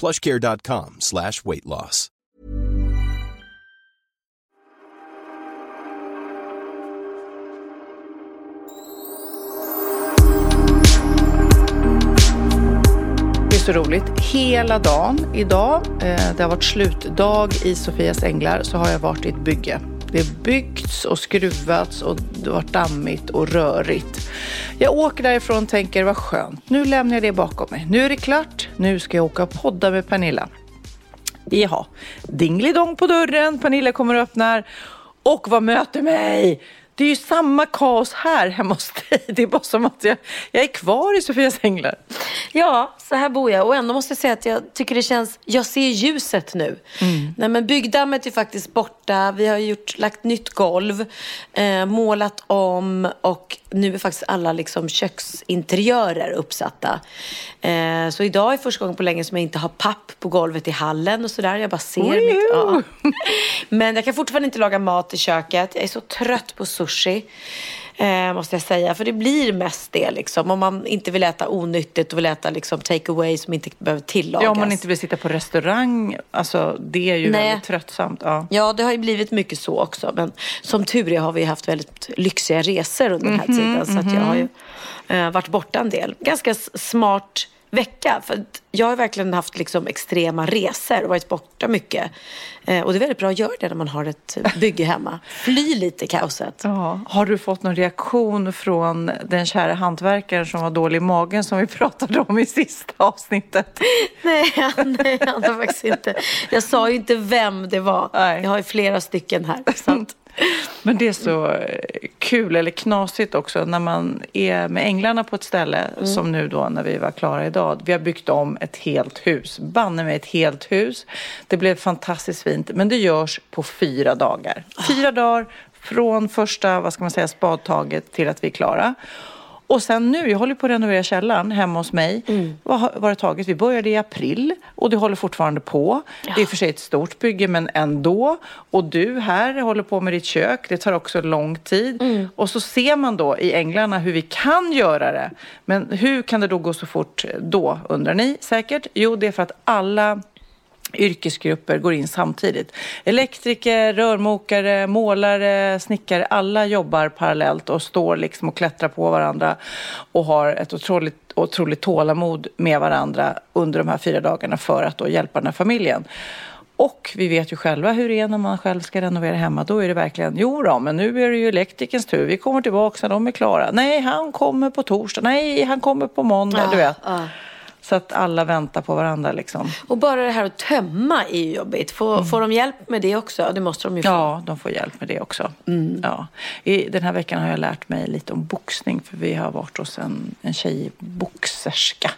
plushcare.com slash weight loss. Det är så roligt. Hela dagen idag, eh, det har varit slutdag i Sofias Änglar, så har jag varit i ett bygge. Det har byggts och skruvats och det har varit dammigt och rörigt. Jag åker därifrån och tänker vad skönt. Nu lämnar jag det bakom mig. Nu är det klart. Nu ska jag åka och podda med Pernilla. Jaha, dingelidong på dörren. Pernilla kommer och öppnar. Och vad möter mig? Det är ju samma kaos här hemma hos dig. Det är bara som att jag, jag är kvar i Sofias Änglar. Ja, så här bor jag. Och ändå måste jag säga att jag tycker det känns... Jag ser ljuset nu. Mm. Nej, men byggdammet är faktiskt borta. Vi har gjort, lagt nytt golv, eh, målat om och nu är faktiskt alla liksom köksinteriörer uppsatta. Eh, så idag är första gången på länge som jag inte har papp på golvet i hallen och sådär. Jag bara ser mitt... Ja. Men jag kan fortfarande inte laga mat i köket. Jag är så trött på sushi. Eh, måste jag säga. För det blir mest det liksom. Om man inte vill äta onyttigt och vill äta liksom take away som inte behöver tillagas. Ja, om man inte vill sitta på restaurang, alltså det är ju Nej. väldigt tröttsamt. Ja. Ja, det har ju blivit mycket så också. Men som tur är har vi haft väldigt lyxiga resor under den här Mhm, tiden. Så att jag har ju eh, varit borta en del. Ganska smart vecka. För jag har verkligen haft liksom extrema resor och varit borta mycket. Eh, och det är väldigt bra att göra det när man har ett bygge hemma. Fly lite kaoset. Ja. Har du fått någon reaktion från den kära hantverkaren som var dålig i magen som vi pratade om i sista avsnittet? Nej, nej, han har faktiskt inte. Jag sa ju inte vem det var. Nej. Jag har ju flera stycken här. Så att, Men det är så eh, kul, eller knasigt också, när man är med änglarna på ett ställe, som nu då när vi var klara idag. Vi har byggt om ett helt hus, banne med ett helt hus. Det blev fantastiskt fint, men det görs på fyra dagar. Fyra dagar från första, vad ska man säga, spadtaget till att vi är klara. Och sen nu, jag håller på att renovera källaren hemma hos mig. Vad har vad har det tagit? Vi började i april och det håller fortfarande på. Det är för sig ett stort bygge men ändå. Och du här håller på med ditt kök. Det tar också lång tid. Och så ser man då i Änglarna hur vi kan göra det. Men hur kan det då gå så fort då, undrar ni säkert? Jo, det är för att alla yrkesgrupper går in samtidigt. Elektriker, rörmokare, målare, snickare, alla jobbar parallellt och står liksom och klättrar på varandra och har ett otroligt, otroligt tålamod med varandra under de här fyra dagarna för att då hjälpa den här familjen. Och vi vet ju själva hur det är när man själv ska renovera hemma. Då är det verkligen, jo då, men nu är det ju elektrikerns tur. Vi kommer tillbaka när de är klara. Nej, han kommer på torsdag. Nej, han kommer på måndag. du vet. ja. Så att alla väntar på varandra liksom. Och bara det här att tömma är ju jobbigt. Får, får de hjälp med det också? Det måste de ju få. Ja, de får hjälp med det också. Ja. I, den här veckan har jag lärt mig lite om boxning för vi har varit hos en, en tjej boxerska.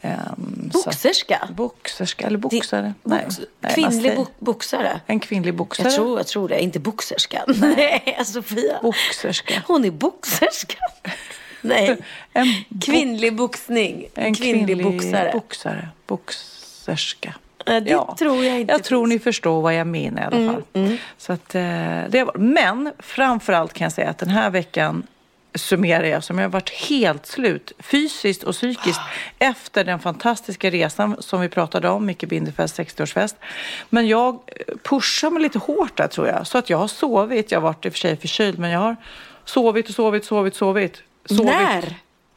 Ehm, så- Boxerska? Boxerska eller boxare. Nej, Box, nej, kvinnlig bo, boxare? En kvinnlig boxare. Jag tror, jag tror det. Inte boxerska. Nej, Sofia. Boxerska. Hon är boxerska. Nej. En bo- Kvinnlig boxning. En kvinnlig, boxare. boxare. Boxerska. Ja, det tror jag inte Jag tror ni förstår vad jag menar i alla fall. Så att, eh, det var, men framförallt kan jag säga att den här veckan summerar jag som jag har varit helt slut fysiskt och psykiskt efter den fantastiska resan som vi pratade om, Micke Bindefelds 60-årsfest. Men jag eh, pushar mig lite hårt där tror jag. Så att jag har sovit, jag har varit i och för sig förkyld, men jag har sovit och sovit, sovit, sovit. Sovit. När?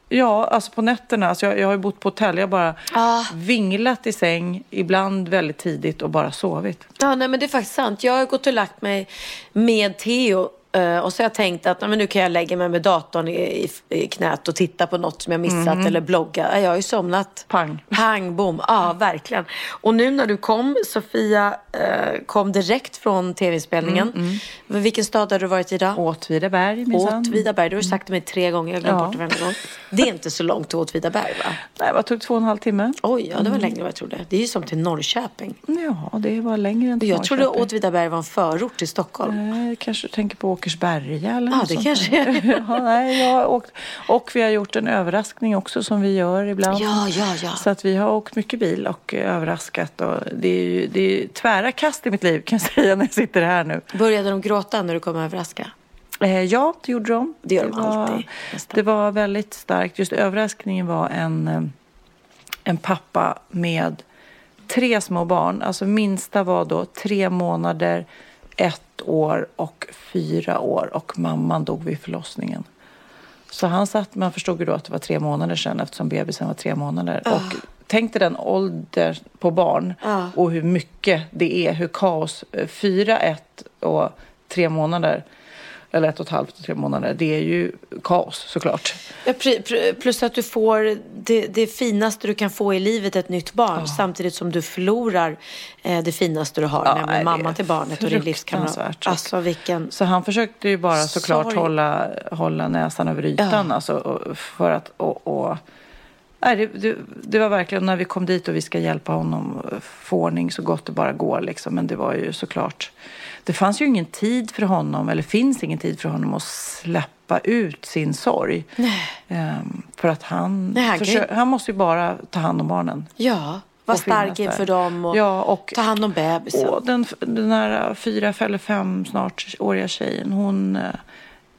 Ja, alltså på nätterna. Alltså jag, jag har ju bott på hotell. Jag har bara Ah. vinglat i säng, ibland väldigt tidigt och bara sovit. Ja, nej, men det är faktiskt sant. Jag har gått och lagt mig med Theo och så har jag tänkt att men nu kan jag lägga mig med datorn i, i, knät och titta på något som jag missat eller blogga. Ja, Jag har ju somnat. Pang. Pang, bom. Ja, verkligen. Och nu när du kom, Sofia eh, kom direkt från tv-inspelningen. Vilken stad har du varit i idag? Åtvidaberg minsann. Åtvidaberg. Du har sagt det mig tre gånger. Jag glömde Ja. bort det varje gång. Det är inte så långt till Åtvidaberg, va? Nej, vad tog två och en halv timme? Oj, ja, det var längre än vad jag trodde. Det är ju som till Norrköping. Ja, det var längre än till Jag trodde Norrköping. Åtvidaberg var en förort till Stockholm. Nej, kanske du tänker på Åkersberga eller Ja, något det sånt kanske är. ja, nej, jag har åkt. Och vi har gjort en överraskning också som vi gör ibland. Ja, ja, ja. Så att vi har åkt mycket bil och eh, överraskat. Och det, är ju, det är tvära kast i mitt liv kan jag säga när jag sitter här nu. Började de gråta när du kom överraska? Eh, ja, det gjorde de. Det gör de var, alltid, nästan. Det var väldigt starkt. Just överraskningen var en, eh, en pappa med tre små barn. Alltså minsta var då tre månader, ett år och fyra år. Och mamman dog vid förlossningen. Så han satt, man förstod ju då att det var tre månader sedan eftersom bebisen var tre månader. Ah. Och tänk dig den ålder på barn och hur mycket det är, hur kaos. eh, Fyra, ett och tre månader. Eller ett och ett halvt och tre månader. Det är ju kaos såklart. Ja, plus att du får det, det finaste du kan få i livet, ett nytt barn. Samtidigt som du förlorar eh, det finaste du har, Ja, nämligen mamman till barnet och din livskamrat. Alltså vilken... Så han försökte ju bara såklart hålla, hålla näsan över ytan. Alltså, och- för att... Och, och, nej, det, det, det var verkligen när vi kom dit och vi ska hjälpa honom få ordning så gott det bara går. Liksom. Men det var ju såklart... Det fanns ju ingen tid för honom, eller finns ingen tid för honom att släppa ut sin sorg. Ehm, för att han, Nej, han kan ju- försö- han måste ju bara ta hand om barnen. Ja, var Och finnas stark inför dem och, Ja, och- ta hand om bebisen. Och den, den här fyra eller fem snart åriga tjejen, hon eh,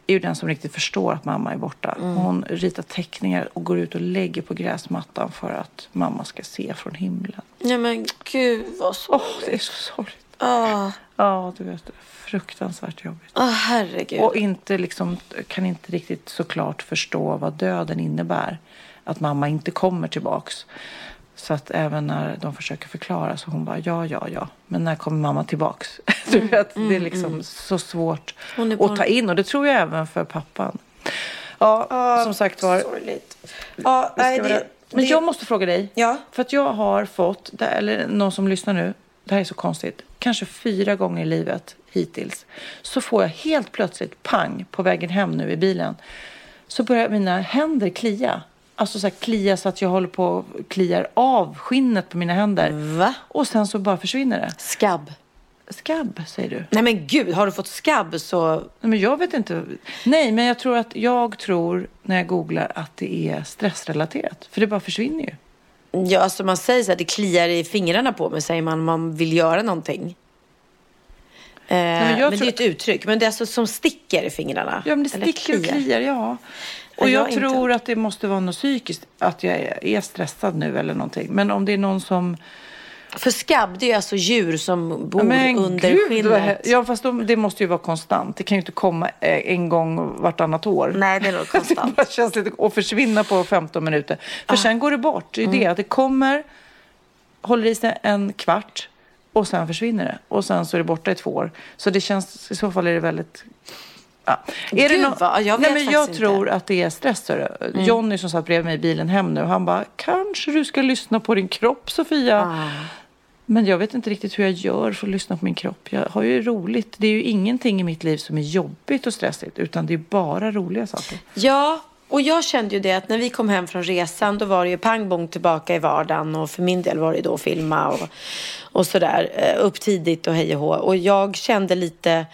är ju den som riktigt förstår att mamma är borta. Mm. Hon ritar teckningar och går ut och lägger på gräsmattan för att mamma ska se från himlen. Ja men gud vad så... Åh, det är så sorgligt. Åh, Ja, du vet, det är fruktansvärt jobbigt. åh, herregud. Och inte liksom, kan inte riktigt såklart förstå vad döden innebär. Att mamma inte kommer tillbaks. Så att även när de försöker förklara så hon bara ja, ja, ja. Men när kommer mamma tillbaks? Du vet, det är liksom så svårt Mm, är bara- att ta in. Och det tror jag även för pappan. Ja, som sagt var. Sorgligt. Ja, vi nej, det, Men det- jag måste fråga dig. Ja. För att jag har fått, eller någon som lyssnar nu, det här är så konstigt, kanske fyra gånger i livet hittills, så får jag helt plötsligt pang på vägen hem nu i bilen, så börjar mina händer klia. Alltså så här klia så att jag håller på och kliar av skinnet på mina händer. Va? Och sen så bara försvinner det. Skabb. Skabb, säger du? Nej men gud, har du fått skabb så... Nej, men jag vet inte. Nej, men jag tror att jag tror när jag googlar att det är stressrelaterat. För det bara försvinner ju. Ja, alltså man säger så här, det kliar i fingrarna på mig, säger man man vill göra någonting. Eh, men men jag det tror- är ett uttryck. Men det är alltså som sticker i fingrarna. Ja, men det sticker och kliar, ja. Och jag jag, inte. tror att det måste vara något psykiskt, att jag är stressad nu eller någonting. Men om det är någon som... För skabb, det är alltså djur som bor men under gud, skinnet. Ja, fast de, det måste ju vara konstant. Det kan ju inte komma eh, en gång vartannat år. Nej, det är nog det konstant. bara känns lite... Och försvinna på 15 minuter. Ah. För sen går det bort. Det är Mm. det, att det kommer, håller i sig en kvart och sen försvinner det. Och sen så är det borta i två år. Så det känns, i så fall är det väldigt... Ja. Är det Gud, nå- vad- jag Nej, vet men jag tror inte. Mm. att det är stress. hörru. Johnny som satt bredvid mig i bilen hem nu, han bara, kanske du ska lyssna på din kropp Sofia. Ah. Men jag vet inte riktigt hur jag gör för att lyssna på min kropp. Jag har ju roligt. Det är ju ingenting i mitt liv som är jobbigt och stressigt, utan det är bara roliga saker. Ja, och jag kände ju det att när vi kom hem från resan då var det ju pang bong tillbaka i vardagen och för min del var det då att filma och, och sådär. Eh, upp tidigt och hej och hå. Och jag kände lite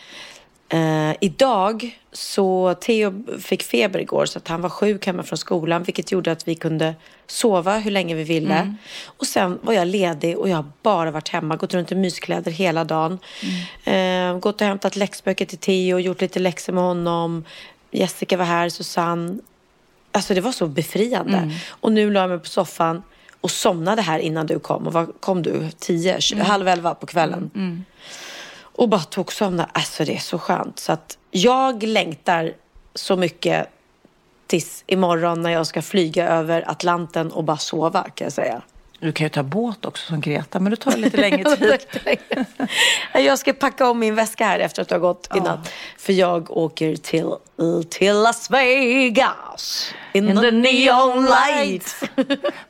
eh, idag så Theo fick feber igår så att han var sjuk hemma från skolan vilket gjorde att vi kunde sova hur länge vi ville. Och sen var jag ledig och jag har bara varit hemma, gått runt i myskläder hela dagen. Eh, gått och hämtat läxböcker till Theo, gjort lite läxor med honom. Jessica var här, Susanne. Alltså det var så befriande. Och nu la jag mig på soffan och somnade här innan du kom. Och vad kom du? Tio, tjugo, halv elva på kvällen. Och bara tog sömn. Alltså det är så skönt. Så att jag längtar så mycket nattis imorgon när jag ska flyga över Atlanten och bara sova kan jag säga. Du kan ju ta båt också som Greta, men det tar lite längre tid. jag ska packa om min väska här efter att ha gått i natt. För jag åker till, till Las Vegas. In, In the, the neon neon light.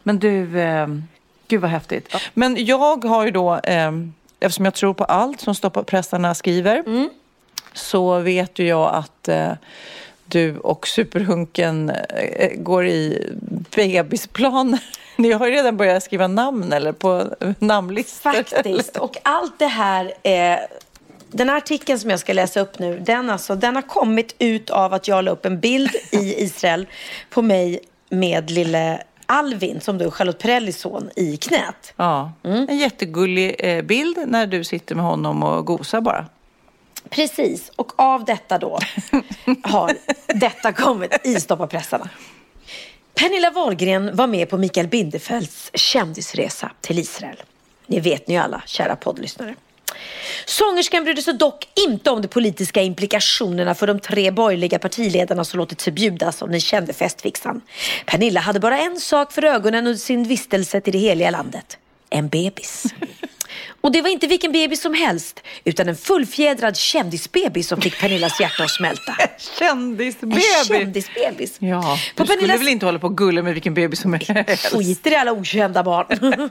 Men du, eh, gud vad häftigt. Men jag har ju då, eh, eftersom jag tror på allt som stoppapressarna skriver, så vet ju jag att eh, du och superhunken eh, går i bebisplaner. Ni har ju redan börjat skriva namn eller på namnlistor. Faktiskt. Och allt det här eh, den här artikeln som jag ska läsa upp nu, den, alltså, den har kommit ut av att jag la upp en bild i Israel på mig med lille Alvin, som är Charlotte Perrellis son, i knät. Ja, en jättegullig eh, bild när du sitter med honom och gosar bara. Precis, och av detta då har detta kommit i stoppapressarna. Pernilla Wahlgren var med på Mikael Bindefelds kändisresa till Israel. Ni vet ni alla, kära poddlyssnare. Sångerskan brydde sig dock inte om de politiska implikationerna för de tre borgerliga partiledarna som låtit sig bjudas av den kände festfixaren. Pernilla hade bara en sak för ögonen under sin vistelse till det heliga landet. En bebis. Och det var inte vilken bebis som helst, utan en fullfjädrad kändisbebis som fick Pernillas hjärta att smälta. En Kändisbebis! kändisbebis. Ja, På du skulle Pernillas- väl inte hålla på och gulla med vilken bebis som helst? Skiter i alla okända barn.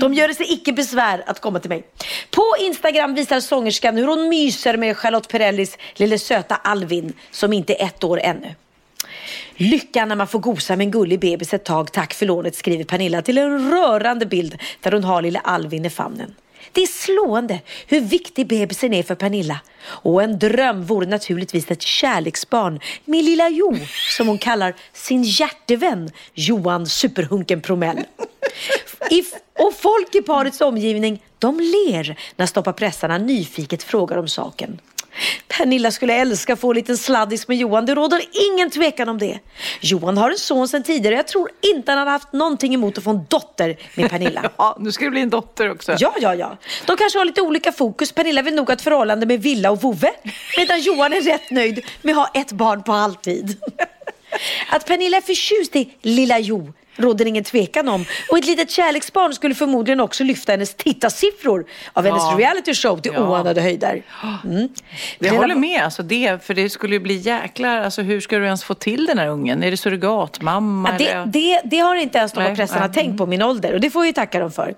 De gör sig icke besvär att komma till mig. På Instagram visar sångerskan hur hon myser med Charlotte Perrellis lille söta Alvin som inte är ett år ännu. Lyckan när man får gosa med en gullig bebis ett tag, tack för lånet, skriver Pernilla till en rörande bild där hon har lille Alvin i famnen. Det är slående hur viktig bebisen är för Pernilla. Och en dröm vore naturligtvis ett kärleksbarn med lilla Jo, som hon kallar sin hjärtevän Johan Superhunken Promell. I, och folk i parets omgivning, de ler när Stoppa pressarna nyfiket frågar om saken. Pernilla skulle älska att få en liten sladdis med Johan, det råder ingen tvekan om det. Johan har en son sedan tidigare jag tror inte han hade haft någonting emot att få en dotter med Pernilla. Ja, nu ska det bli en dotter också. Ja, ja, ja. De kanske har lite olika fokus. Pernilla vill nog ha ett förhållande med Villa och Vove. Medan Johan är rätt nöjd med att ha ett barn på halvtid. Att Pernilla är förtjust i lilla Jo råder ingen tvekan om. Och ett litet kärleksbarn skulle förmodligen också lyfta hennes tittarsiffror av hennes Ja. reality show till Ja. oanade höjder. Mm. Jag håller med, alltså det, för det skulle ju bli jäklar, alltså hur ska du ens få till den här ungen? Är det surrogatmamma? Ja, det, eller? det, det har inte ens Nej, pressarna nej. tänkt på min ålder och det får jag ju tacka dem för.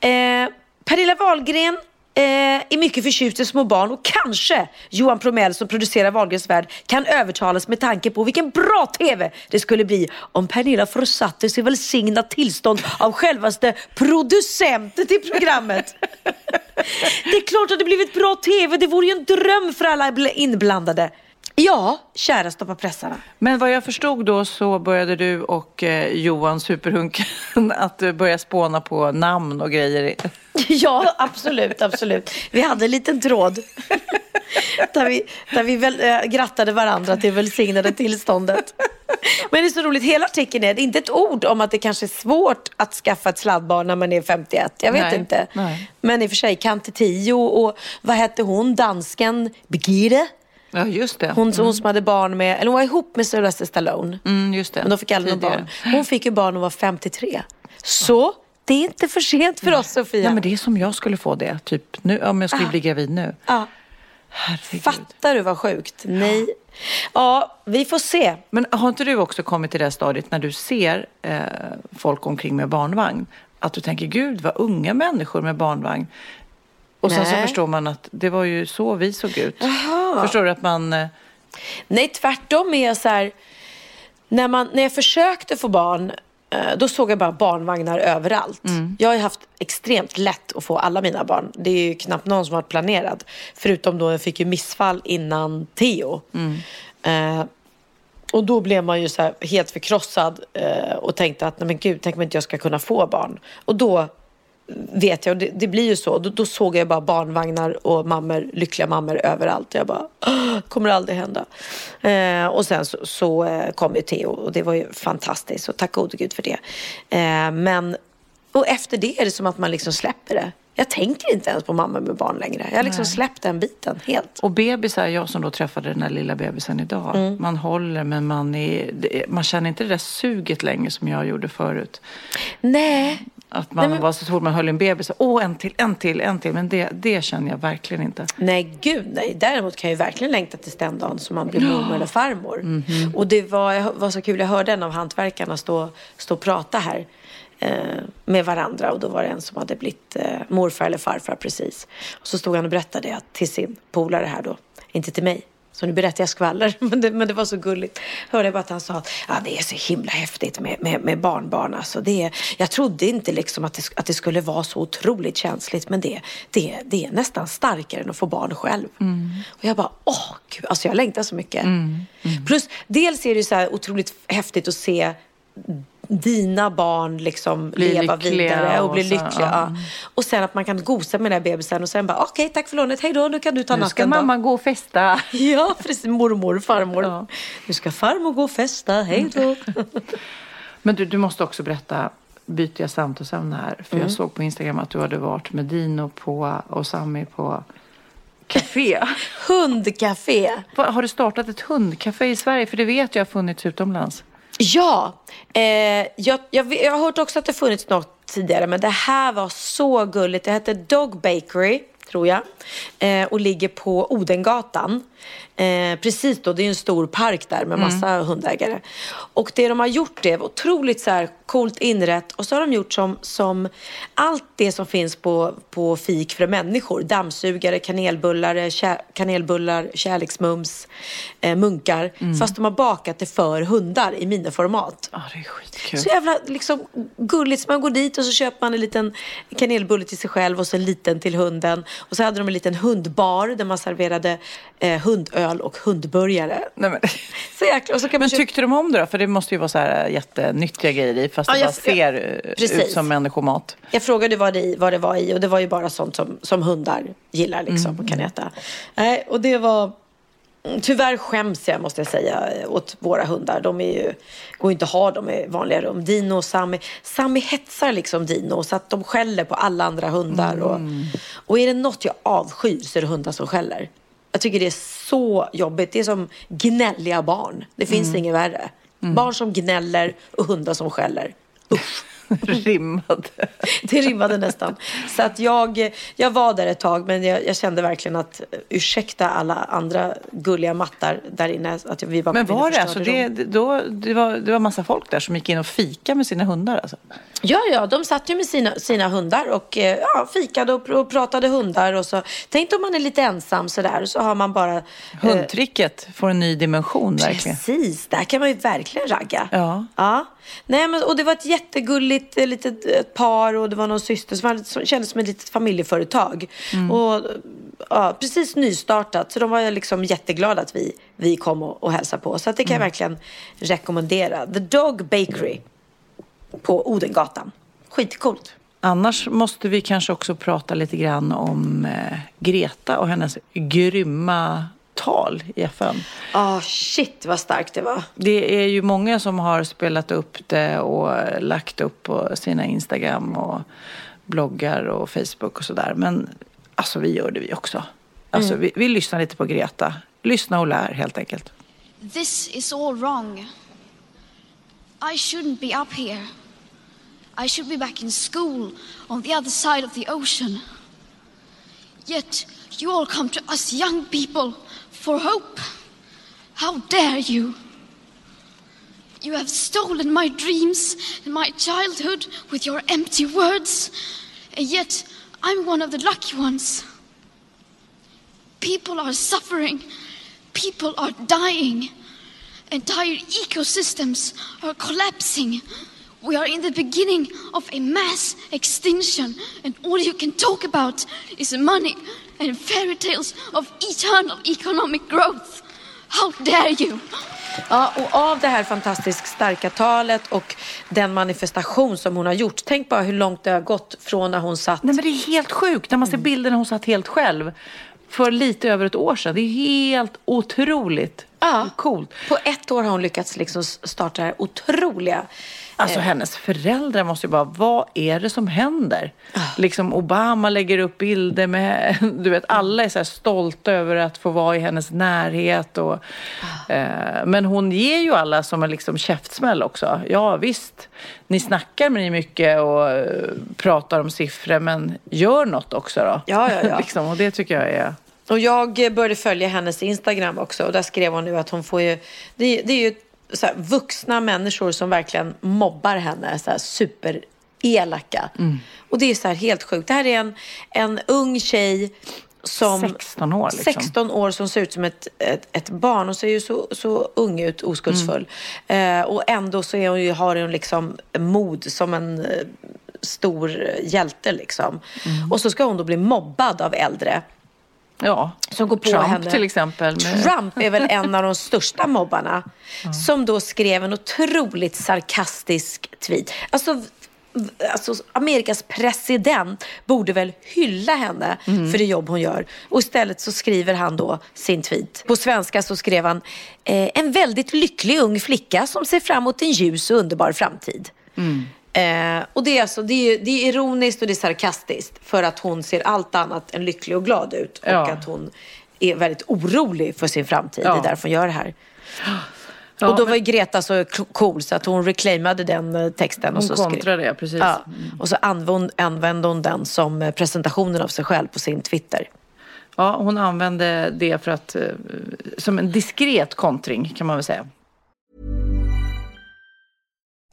Eh, Pernilla Wahlgren eh, är mycket förtjust i små barn och kanske Johan Promell som producerar Wahlgrens värld kan övertalas med tanke på vilken bra TV det skulle bli om Pernilla försattes i välsignat tillstånd av självaste producenten till programmet. Det är klart att det blivit bra TV, det vore ju en dröm för alla bl- inblandade. Ja, kära Stoppa pressarna. Men vad jag förstod då så började du och eh, Johan Superhunken att eh, börja spåna på namn och grejer. Ja, absolut, absolut. Vi hade en liten tråd där vi, där vi väl, äh, grattade varandra till välsignade tillståndet. Men det är så roligt, hela artikeln är inte ett ord om att det kanske är svårt att skaffa ett sladdbarn när man är 51. Jag vet Nej, inte. nej. Men i och för sig, Kante Tio och vad hette hon, dansken Birgitte? Ja, just det. Hon, hon som hade barn med, eller hon var ihop med Sylvester Stallone. Mm, just det. Men de fick aldrig Tidigare. barn. Hon fick ju barn när hon var 53. Så det är inte för sent för oss Sofia. Nej, men det är som jag skulle få det, typ nu, om jag skulle bli gravid nu. Ja. Herregud. Fattar du vad sjukt? Nej. Ja, vi får se. Men har inte du också kommit till det stadiet när du ser eh, folk omkring med barnvagn? Att du tänker, gud vad unga människor med barnvagn. Och sen så förstår man att det var ju så vi såg ut. Förstår du att man... Eh, Nej, tvärtom är jag så här. När, man, när jag försökte få barn, eh, då såg jag bara barnvagnar överallt. Jag har ju haft extremt lätt att få alla mina barn. Det är ju knappt någon som har varit planerad. Förutom då jag fick ju missfall innan Theo. Eh, och då blev man ju så här helt förkrossad eh, och tänkte att nej men gud, tänk om inte jag ska kunna få barn. Och då vet jag, och det, det blir ju så. Då, då såg jag bara barnvagnar och mammor, lyckliga mammor överallt. Jag bara, "Åh, kommer aldrig hända. Eh, och sen så, så eh, kom ju Theo och det var ju fantastiskt. Och tack gode gud för det. Eh, men Och efter det är det som att man liksom släpper det. Jag tänker inte ens på mamma med barn längre. Jag har liksom släppt den biten helt. Och bebisar, jag som då träffade den här lilla bebisen idag. Mm. Man håller men man, är, man känner inte det där suget längre som jag gjorde förut. Nej, Att man Nej, men- var så fort man höll en bebis. Åh, en till, en till, en till. Men det, det känner jag verkligen inte. Nej, gud nej. Däremot kan jag ju verkligen längta till den dagen som man blir mormor eller farmor. Och det var, var så kul, jag hörde en av hantverkarna stå, stå och prata här eh, med varandra. Och då var det en som hade blivit eh, morfar eller farfar precis. Och så stod han och berättade det till sin polare här då. Inte till mig. Så nu berättar jag skvaller, men det, men det var så gulligt. Hörde jag bara att han sa att ja, det är så himla häftigt med, med, med barnbarn. Alltså det, är- jag trodde inte liksom att, det, att det skulle vara så otroligt känsligt, men det, det, det är nästan starkare än att få barn själv. Och jag bara, åh gud, alltså jag längtar så mycket. Plus, dels är det så här otroligt häftigt att se dina barn liksom Bli leva vidare och och bli lyckliga. ja. Ja. Och sen att man kan gosa med den här bebisen och sen bara, okej, tack för lånet, hej då, nu kan du ta Nu natten ska då. mamma gå och festa. Ja, precis. Mormor, farmor. Ja. Nu ska farmor gå och festa. Hej då. Men du, du måste också berätta, byter jag samtalsämne här. För Mm. jag såg på Instagram att du hade varit med Dino på, och Sami på café. Hundcafé. Har du startat ett hundcafé i Sverige? För det vet jag har funnits utomlands. Ja, eh, jag, jag, jag har hört också att det funnits något tidigare, men det här var så gulligt. Det hette Dog Bakery, tror jag, eh, och ligger på Odengatan. Eh, precis då, det är en stor park där med massa hundägare. Och det de har gjort det var otroligt så här coolt inrätt och så har de gjort som, som allt det som finns på, på fik för människor. Dammsugare, kanelbullar, kä, kanelbullar kärleksmums, eh, munkar. Fast de har bakat det för hundar i miniformat. Ja, det är skitkul. Så jävla liksom, gulligt. Så man går dit och så köper man en liten kanelbulle till sig själv och så en liten till hunden. Och så hade de en liten hundbar där man serverade eh, hundöl och hundburgare. Nej, men, Så jäkla, och så kan man men köpa- tyckte de om det då? För det måste ju vara så här jättenyttiga grejer i. Fast Ja, det jag- bara ser eh, precis. ut som människomat. Jag frågade vad det, i- vad det var i och det var ju bara sånt som, som hundar gillar liksom och kan äta. Nej, och det var... mm, Tyvärr skäms jag måste jag säga åt våra hundar. De är ju, går ju inte att ha dem i vanliga rum. Dino och Sami. Sami hetsar liksom Dino så att de skäller på alla andra hundar. Och, och är det något jag avskyr så är det hundar som skäller. Jag tycker det är så jobbigt. Det är som gnälliga barn. Det finns inget värre. Barn som gnäller och hundar som skäller. Rimmade. Det rimmade nästan. Så att jag, jag var där ett tag men jag, jag kände verkligen att ursäkta alla andra gulliga mattar där inne. Att vi var Men var det alltså det- då, det, var, det var massa folk där som gick in och fika med sina hundar alltså? Ja, ja, de satt ju med sina, sina hundar och eh, ja, fikade och, och pratade hundar. Och så, tänk om man är lite ensam sådär så har man bara... eh, Hundtricket får en ny dimension verkligen. Precis, där kan man ju verkligen ragga. Ja. ja. Nej, men, och det var ett jättegulligt eh, litet ett par och det var någon syster som, hade, som kändes som ett litet familjeföretag. Och, ja, precis nystartat, så de var liksom jätteglada att vi, vi kom och, och hälsade på. Så det kan jag verkligen rekommendera. The Dog Bakery på Odengatan. Skitcoolt. Annars måste vi kanske också prata lite grann om eh, Greta och hennes grymma tal i FN. Ah, shit vad starkt det var. Det är ju många som har spelat upp det och lagt upp på sina Instagram och bloggar och Facebook och sådär. Men alltså vi gör det vi också. Alltså vi, vi lyssnar lite på Greta. Lyssna och lär helt enkelt. This is all wrong. I shouldn't be up here. I should be back in school on the other side of the ocean. Yet you all come to us young people for hope. How dare you? You have stolen my dreams and my childhood with your empty words, and yet I'm one of the lucky ones. People are suffering. People are dying. Entire ecosystems are collapsing. We are in the beginning of a mass extinction, and all you can talk about is money and fairy tales of eternal economic growth. How dare you! Ja, och av det här fantastiskt starka talet och den manifestation som hon har gjort. Tänk bara hur långt det har gått från när hon satt Nej men det är helt sjukt när man ser bilden när hon satt helt själv. För lite över ett år sedan. Det är helt otroligt. Ja. Coolt. På ett år har hon lyckats liksom starta det här otroliga. Alltså eh, hennes föräldrar måste ju bara, vad är det som händer? Liksom Obama lägger upp bilder med, du vet alla är så här stolta över att få vara i hennes närhet. Och, eh, men hon ger ju alla som en liksom käftsmäll också. Ja visst, ni snackar med ni mycket och eh, pratar om siffror men gör något också då. Ja, ja, ja. liksom, och det tycker jag är... Och jag började följa hennes Instagram också och där skrev hon nu att hon får ju, det, det är ju så här, vuxna människor som verkligen mobbar henne, så här super elaka. Och det är så här helt sjukt. Det här är en, en ung tjej som 16 år, liksom. 16 år som ser ut som ett, ett, ett barn och ser ju så, så ung ut, oskuldsfull. Eh, och ändå så är hon ju, har hon liksom mod som en eh, stor hjälte liksom. Och så ska hon då bli mobbad av äldre. Ja, Som går på Trump henne. till exempel. Med... Trump är väl en av de största mobbarna. Som då skrev en otroligt sarkastisk tweet. Alltså, alltså, Amerikas president borde väl hylla henne för det jobb hon gör. Och istället så skriver han då sin tweet. På svenska så skrev han eh, en väldigt lycklig ung flicka som ser fram emot en ljus och underbar framtid. Eh, och det är, alltså, det, är, det är ironiskt och det är sarkastiskt för att hon ser allt annat än lycklig och glad ut. Och Ja. att hon är väldigt orolig för sin framtid. Ja. Det är därför hon gör det här. Ja, och då men- var ju Greta så cool så att hon reclaimade den eh, texten. och Hon skrev- kontrade det, precis. Ja, och så använde, använde hon den som eh, presentationen av sig själv på sin Twitter. Ja, hon använde det för att, eh, som en diskret kontring kan man väl säga.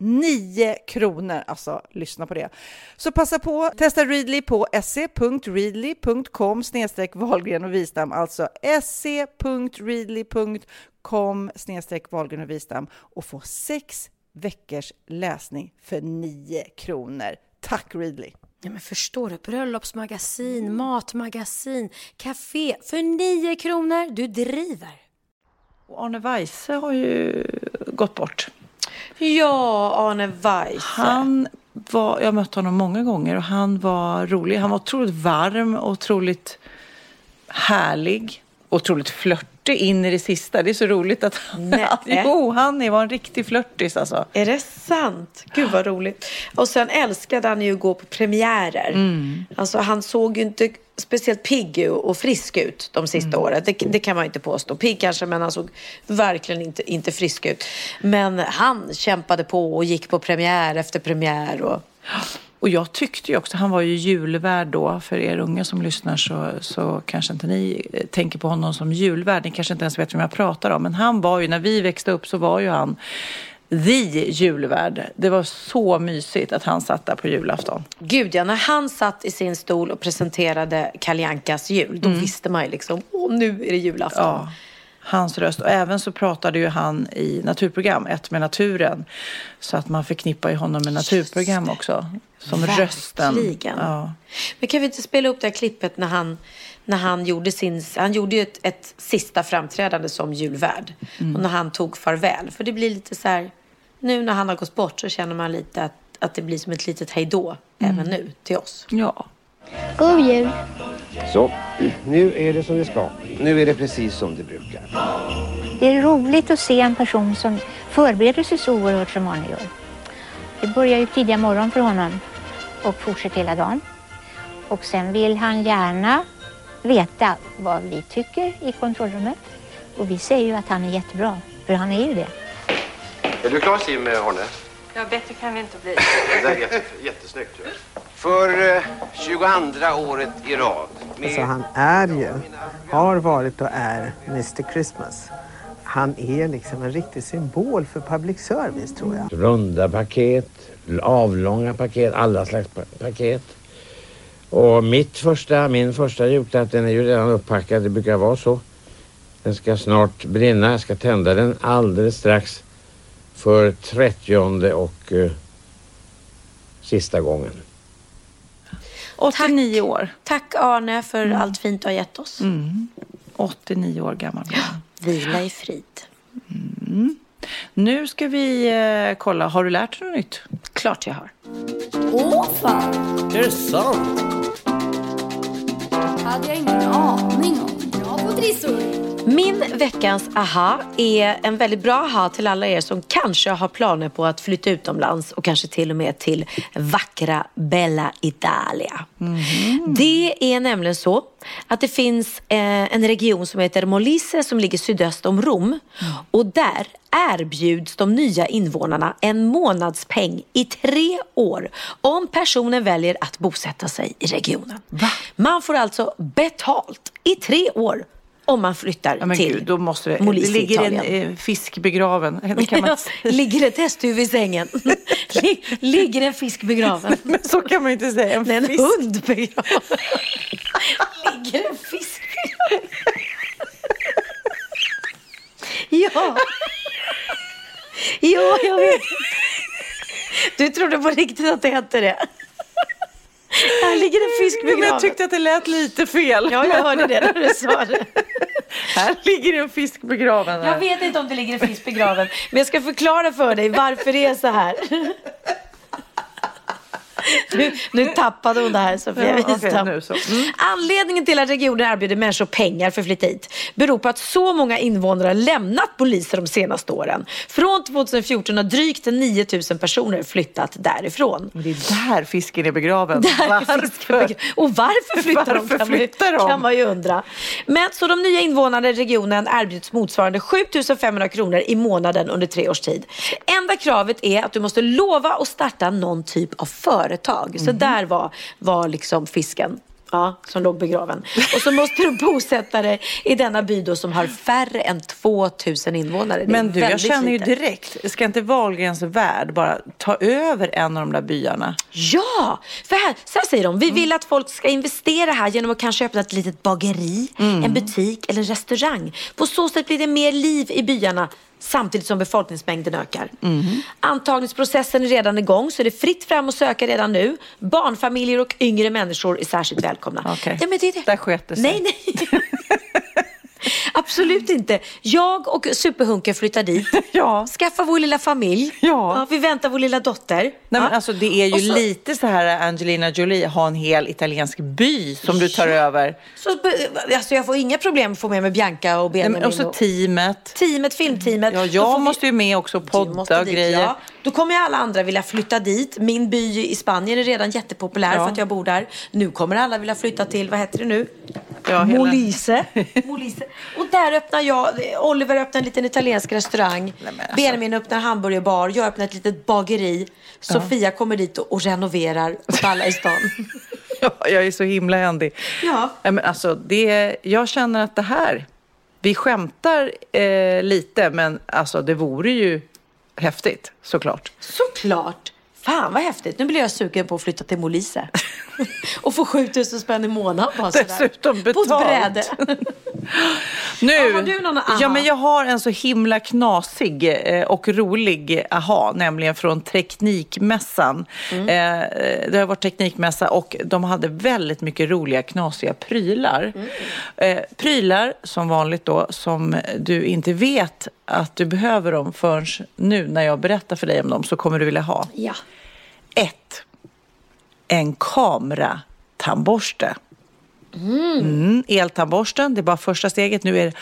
9 kronor. Alltså, lyssna på det. Så passa på, testa Readly på se.readly.com snedstreck Wahlgren och Wistam, alltså se.readly.com snedstreck Wahlgren och Wistam och få sex veckors läsning för 9 kronor. Tack Readly! Ja, men förstår du? Bröllopsmagasin, matmagasin, café för 9 kronor. Du driver! Och Arne Weise har ju gått bort. Ja, Arne Weise. Han var, jag mött honom många gånger och han var rolig. Han var otroligt varm och otroligt härlig. Otroligt flörtig in i det sista. Det är så roligt att han, jo, han var en riktig flörtis alltså. Är det sant? Gud vad roligt. Och sen älskade han ju att gå på premiärer. Mm. Alltså han såg ju inte speciellt pigg och frisk ut de sista mm. åren. Det, det, kan man inte påstå. Pigg kanske, men han såg verkligen inte, inte frisk ut. Men han kämpade på och gick på premiär efter premiär. Och... Och jag tyckte ju också, han var ju julvärd då, för er unga som lyssnar så, så kanske inte ni tänker på honom som julvärd. Ni kanske inte ens vet vem jag pratar om. Men han var ju, när vi växte upp så var ju han the julvärd. Det var så mysigt att han satt där på julafton. Gud ja, när han satt i sin stol och presenterade Kaljankas jul, då mm. visste man ju liksom, åh nu är det julafton. Ja, hans röst. Och även så pratade ju han i naturprogram, Ett med naturen. Så att man förknippar ju honom med naturprogram också. Som Verkligen. rösten. Ja. Men kan vi inte spela upp det här klippet när han när han gjorde sin, han gjorde ju ett, ett sista framträdande som julvärd. Mm. Och när han tog farväl. För det blir lite så här, nu när han har gått bort så känner man lite att, att det blir som ett litet hejdå mm. även nu till oss. Ja. God jul. Så, nu är det som det ska. Nu är det precis som det brukar. Det är roligt att se en person som förbereder sig så oerhört som Arne gör. Det börjar ju tidiga morgon för honom och fortsätter hela dagen. Och sen vill han gärna veta vad vi tycker i kontrollrummet. Och vi säger ju att han är jättebra, för han är ju det. Är du klar Siv med Arne? Ja, bättre kan vi inte bli. Det där är jätte, jättesnyggt. För eh, 22 året i rad. Med... Alltså han är ju, har varit och är Mr Christmas. Han är liksom en riktig symbol för public service tror jag. Runda paket, avlånga paket, alla slags paket. Och mitt första, min första julklapp den är ju redan uppackad, det brukar vara så. Den ska snart brinna, jag ska tända den alldeles strax för trettionde och uh, sista gången. 89 Tack. år. Tack Arne för mm. allt fint du har gett oss. Mm. 89 år gammal. Ja. Vila i frid. Mm. Nu ska vi eh, kolla, har du lärt dig något nytt? Klart jag har. Åh fan! Är det sant? hade jag ingen aning om. Bra på trissor! Min veckans aha är en väldigt bra aha till alla er som kanske har planer på att flytta utomlands och kanske till och med till vackra Bella Italia. Mm. Det är nämligen så att det finns eh, en region som heter Molise som ligger sydöst om Rom mm. och där erbjuds de nya invånarna en månadspeng i tre år om personen väljer att bosätta sig i regionen. Va? Man får alltså betalt i tre år om man flyttar ja, till Gud, då måste det, Molise, det ligger en eh, fisk begraven. Kan man... ligger ett hästhuvud i sängen? ligger en fisk begraven? Men så kan man inte säga. En, Nej, en fisk. hund begraven. ligger en fisk begraven? ja. Ja, jag vet. Du trodde på riktigt att det hette det? Ligger en fisk begraven. jag tyckte att det lät lite fel. Ja, jag hörde det när du sa det. Här ligger en fisk begraven. Jag Här. vet inte om det ligger en fisk begraven, men jag ska förklara för dig varför det är så här. Nu, nu tappade hon det här Sofia Ja, nu så. Anledningen till att regionen erbjuder människor pengar för att flytta hit beror på att så många invånare har lämnat poliser de senaste åren. Från 2014 har drygt 9000 personer flyttat därifrån. Det är där fisken är begraven. Där är Varför? begra- Och varför flyttar de? Varför Kan man, ju- flyttar de? kan man ju undra. Men så de nya invånarna i regionen erbjuds motsvarande 7500 kronor i månaden under tre års tid. Enda kravet är att du måste lova att starta någon typ av företag. Mhm. Så där var, var liksom fisken. Ja, som låg begraven. Och så måste du bosätta dig i denna by då som har färre än 2000 invånare. Det Men du, jag känner ju lite. direkt, ska inte Wahlgrens värld bara ta över en av de där byarna? Ja, för här, så här säger de. Vi vill att folk ska investera här genom att kanske öppna ett litet bageri, en butik eller en restaurang. På så sätt blir det mer liv i byarna samtidigt som befolkningsmängden ökar. Antagningsprocessen är redan igång så det är fritt fram att söka redan nu. Barnfamiljer och yngre människor är särskilt välkomna. Okej. Ja, men det är det. Där sket det sig. Nej, nej. Absolut inte. Jag och Superhunken flyttar dit. Ja. Skaffar vår lilla familj. Ja. vi väntar vår lilla dotter. Nej, men Ja. alltså, det är ju så- lite så här Angelina Jolie, ha en hel italiensk by som du tar över. Så, alltså jag får inga problem att få med mig Bianca och Nej, Benjamin. men, och så och teamet. teamet, filmteamet. Ja, jag vi- måste ju med också och podda och dit, grejer. Ja. Då kommer alla andra vilja flytta dit. Min by i Spanien är redan jättepopulär Ja. för att jag bor där. Nu kommer alla vilja flytta till, vad heter det nu? Ja, Molise. Molise. Och där öppnar jag, Oliver öppnar en liten italiensk restaurang. alltså- Benjamin öppnar hamburgerbar. Jag öppnar ett litet bageri. Sofia kommer dit och, renoverar åt alla i stan. Ja, jag är så himla händig. Ja. Men alltså, det, jag känner att det här, vi skämtar eh, lite, men alltså, det vore ju häftigt såklart. Såklart. Fan vad häftigt. Nu blir jag sugen på att flytta till Molise. och få 7000 spänn i månaden bara sådär. Dessutom På ett betalt. bräde. Nu, Ja, har du någon aha? ja, men jag har en så himla knasig eh, och rolig aha, nämligen från Teknikmässan. Mm. Eh, det har varit Teknikmässa och de hade väldigt mycket roliga knasiga prylar. Mm. Eh, prylar som vanligt då som du inte vet att du behöver dem förrän nu när jag berättar för dig om dem så kommer du vilja ha. Ja. Ett, en kameratandborste. Mm, eltandborsten, det är bara första steget. Nu är det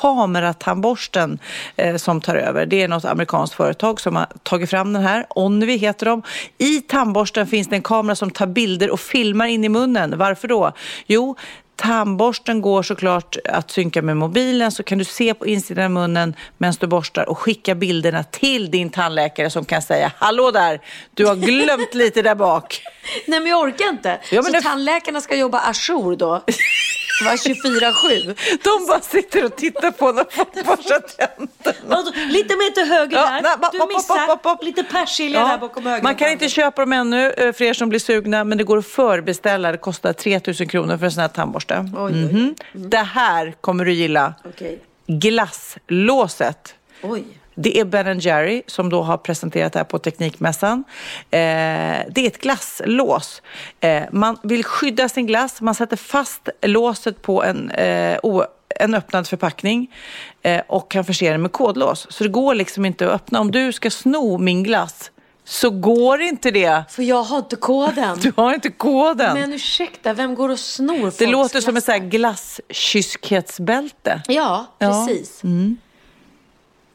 kameratandborsten eh, som tar över. Det är något amerikanskt företag som har tagit fram den här. Onvi heter de. I tandborsten finns det en kamera som tar bilder och filmar in i munnen. Varför då? Jo, Tandborsten går såklart att synka med mobilen så kan du se på insidan av munnen medan du borstar och skicka bilderna till din tandläkare som kan säga Hallå där, du har glömt lite där bak. Nej men jag orkar inte. Ja, men så det- tandläkarna ska jobba ajour då? Var 24-7. De bara sitter och tittar på när folk borstar tänderna. Lite mer till höger Ja, där. ba- Du missar ba- ba- lite persilja där bakom ögat. Man kan inte köpa dem ännu eh, för er som blir sugna, men det går att förbeställa. Det kostar 3 000 kronor för en sån här tandborste. Oj. Mhm. Det här kommer du gilla. Okej. Glasslåset. Oj. Det är Ben Jerry som då har presenterat det här på Teknikmässan. Eh, det är ett glasslås. Eh, man vill skydda sin glass. Man sätter fast låset på en, eh, en öppnad förpackning eh, och kan förse den med kodlås. Så det går liksom inte att öppna. Om du ska sno min glass så går inte det. För jag har inte koden. Du har inte koden. Men ursäkta, vem går och snor folks det låter som ett glasskyskhetsbälte. Ja, Ja. precis.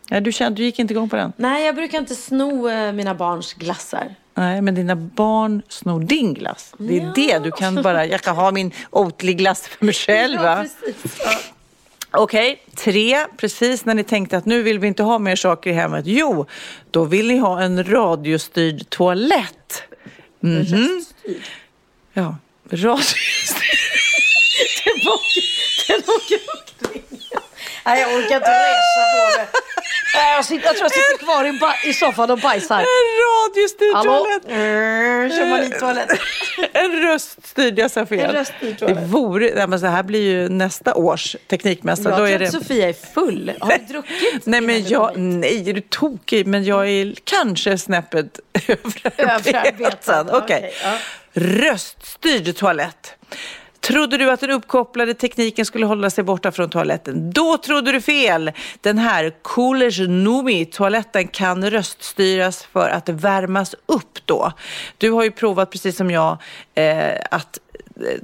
Ja, du, kände, du gick inte igång på den? Nej, jag brukar inte sno eh, mina barns glassar. Nej, men dina barn snor din glass. Det är det. Du kan bara, jag kan ha min Oatly-glass för mig själv. Ja, precis. Ja. Okej, tre. Precis när ni tänkte att nu vill vi inte ha mer saker i hemmet. Jo, då vill ni ha en radiostyrd toalett. Mhm. Röststyrd. Ja, radiostyrd. Den åker, omkring. Nej, jag orkar inte resa på mig. Jag, sitter, jag tror jag sitter kvar i, i soffan och bajsar. En radiostyrd toalett. Mm, Kör man i toaletten. En röststyrd, jag sa fel. En röststyrd det toalett. vore, nej, men så här blir ju nästa års teknikmässa. Jag Då tror att det... Sofia är full. Har du druckit? Nej, men jag, nej, är du tokig? Men jag är kanske snäppet överarbetad. Okej. okej, ja. Röststyrd toalett. Trodde du att den uppkopplade tekniken skulle hålla sig borta från toaletten? Då trodde du fel! Den här Coolers Numi toaletten kan röststyras för att värmas upp då. Du har ju provat precis som jag eh, att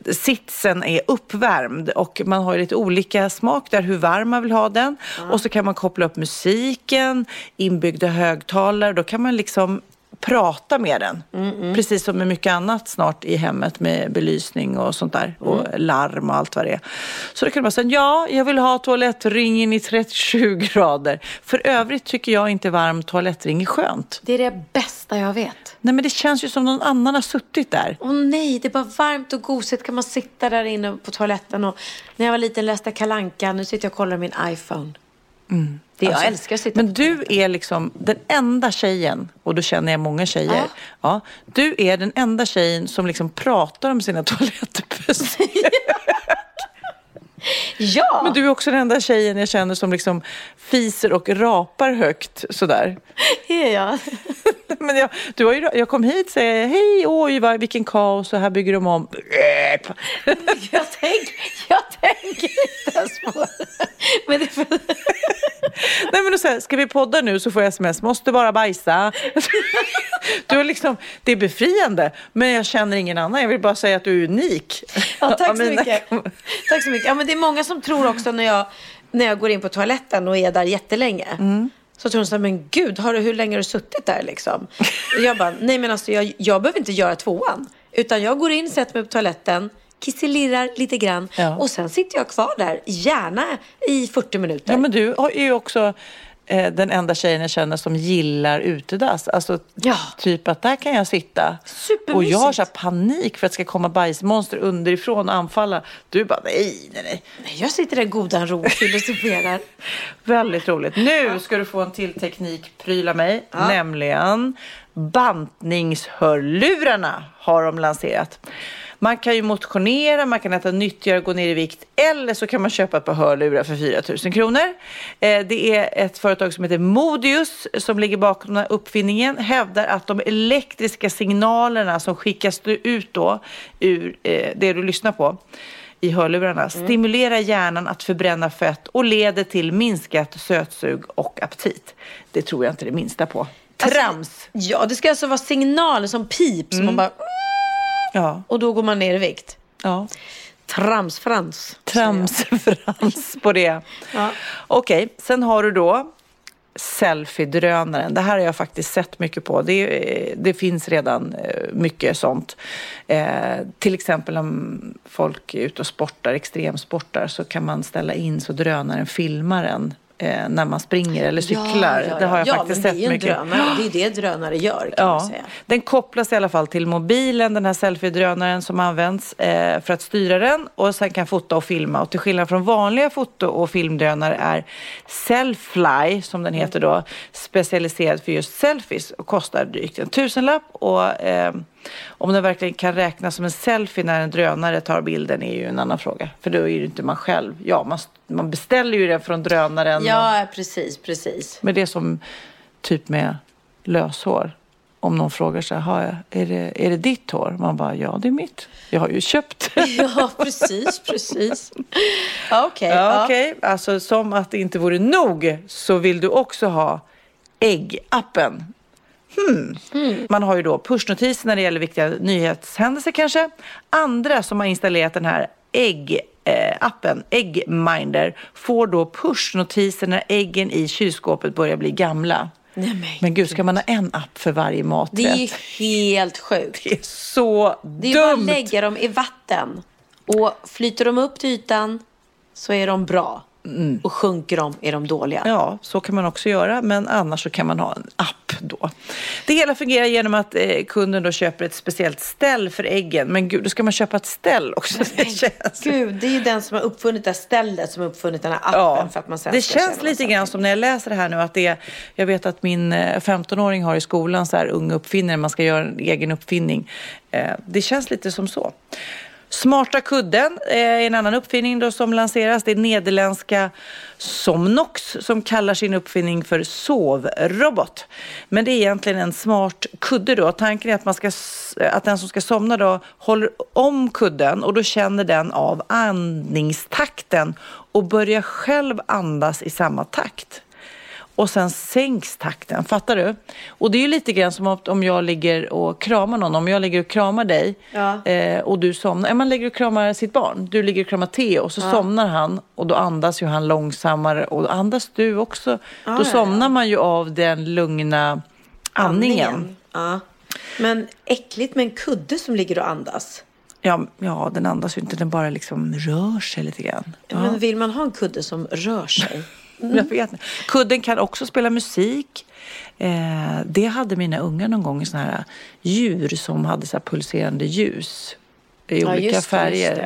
eh, sitsen är uppvärmd och man har ju lite olika smak där hur varm man vill ha den. Och så kan man koppla upp musiken, inbyggda högtalare. Då kan man liksom prata med den. Precis som med mycket annat snart i hemmet med belysning och sånt där. Och larm och allt vad det är. Så då kan man säga, ja, jag vill ha toalettringen i 37 grader. För övrigt tycker jag inte varm toalettring är skönt. Det är det bästa jag vet. Nej, men det känns ju som någon annan har suttit där. Åh nej, det är bara varmt och gosigt. Kan man sitta där inne på toaletten och när jag var liten läste Kalanka. Nu sitter jag och kollar min iPhone. Det, jag Alltså, älskar att sitta Men du är liksom den enda tjejen, och då känner jag många tjejer. Ja. du är den enda tjejen som liksom pratar om sina toalettbesök. Ja! Men du är också den enda tjejen jag känner som liksom fiser och rapar högt sådär. är jag. Men jag, du har ju, jag kom hit och säger hej, oj vad, vilken kaos och här bygger de om. Jag tänker, jag tänker inte ens på. Men det. Nej men säger ska vi podda nu så får jag sms, måste bara bajsa. Du har liksom, det är befriande, men jag känner ingen annan. Jag vill bara säga att du är unik. Ja, tack så mycket. Tack så mycket. Ja, men det är många som tror också när jag, när jag går in på toaletten och är där jättelänge. Så tror de så här, men gud, har du, hur länge har du suttit där liksom? Jag bara, nej men alltså jag, jag behöver inte göra tvåan. Utan jag går in, sätter mig på toaletten, kisselirrar lite grann. Ja. Och sen sitter jag kvar där, gärna i 40 minuter. Ja, men du är ju också eh, den enda tjejen jag känner som gillar utedass. Alltså typ att där kan jag sitta. Och jag har så panik för att det ska komma bajsmonster underifrån och anfalla. Du bara nej, nej, nej. Nej, jag sitter där godan ro och filosoferar. Väldigt roligt. Nu ska du få en till teknik pryla mig, nämligen bantningshörlurarna har de lanserat. Man kan ju motionera, man kan äta nyttigare, gå ner i vikt eller så kan man köpa ett par hörlurar för 4 000 kronor. Eh, Det är ett företag som heter Modius som ligger bakom den här uppfinningen. Hävdar att de elektriska signalerna som skickas ut då ur eh, det du lyssnar på i hörlurarna stimulerar hjärnan att förbränna fett och leder till minskat sötsug och aptit. Det tror jag inte det minsta på. Trams! Ja, det ska alltså vara signaler som pip. Som man bara... Ja. Och då går man ner i vikt. Ja. Tramsfrans. Tramsfrans på det. Ja. Okej, sen har du då selfie-drönaren. Det här har jag faktiskt sett mycket på. Det, det finns redan eh, mycket sånt. Eh, till exempel om folk är ute och sportar, extremsportar, så kan man ställa in så drönaren filmar en eh, när man springer eller cyklar. Ja, ja, Det har jag ja, faktiskt men sett det är en mycket. drönare. Det är det drönare gör kan man Ja, säga. den kopplas i alla fall till mobilen, den här selfie-drönaren som används eh, för att styra den och sen kan fota och filma. Och till skillnad från vanliga foto och filmdrönare är Selfly, som den heter då, specialiserad för just selfies och kostar drygt en tusenlapp. Och eh, om den verkligen kan räknas som en selfie när en drönare tar bilden är ju en annan fråga. För då är det inte man själv. Ja, man, man beställer ju den från drönaren. Ja, precis, precis. Men det är som typ med löshår. Om någon frågar så här, är det, är det ditt hår? Man bara, ja det är mitt. Jag har ju köpt. Ja, precis, precis. Ja, Okej. ja, ja. okej. Alltså som att det inte vore nog så vill du också ha äggappen. Hmm. Man har ju då pushnotiser när det gäller viktiga nyhetshändelser kanske. Andra som har installerat den här ägg eh, appen Eggminder får då pushnotiser när äggen i kylskåpet börjar bli gamla. Nej, men, Men gud, ska man ha en app för varje maträtt? det är helt sjukt. Det är så Det är bara dumt. att lägga dem i vatten. Och flyter de upp till ytan så är de bra. Och sjunker de är de dåliga. Ja, så kan man också göra, men annars så kan man ha en app då. Det hela fungerar genom att eh, kunden då köper ett speciellt ställ för äggen. Men gud, då ska man köpa ett ställ också. Det känns... Gud, det är ju den som har uppfunnit det här stället som har uppfunnit den här appen Ja, för att man sen det känns lite grann som när jag läser det här nu att det är, jag vet att min eh, 15-åring har i skolan så här unga uppfinnare, man ska göra en egen uppfinning. Eh, Det känns lite som så. Smarta kudden eh, är en annan uppfinning då som lanseras. Det är nederländska Somnox som kallar sin uppfinning för sovrobot. Men det är egentligen en smart kudde då. Tanken är att, man ska, att den som ska somna då håller om kudden och då känner den av andningstakten och börjar själv andas i samma takt och sen sänks takten. Fattar du? Och det är ju lite grann som om jag ligger och kramar någon. Om jag ligger och kramar dig Ja. eh, och du somnar. Man ligger och kramar sitt barn. Du ligger och kramar Theo och så Ja. somnar han och då andas ju han långsammare och då andas du också. Ja, då somnar man ju av den lugna andningen. Ja. Men äckligt med en kudde som ligger och andas. Ja, ja, den andas ju inte, den bara liksom rör sig lite grann. Men vill man ha en kudde som rör sig? Jag vet inte. Kudden kan också spela musik. Eh, det hade mina ungar någon gång, sådana här djur som hade så pulserande ljus i Ja, olika just det, färger. just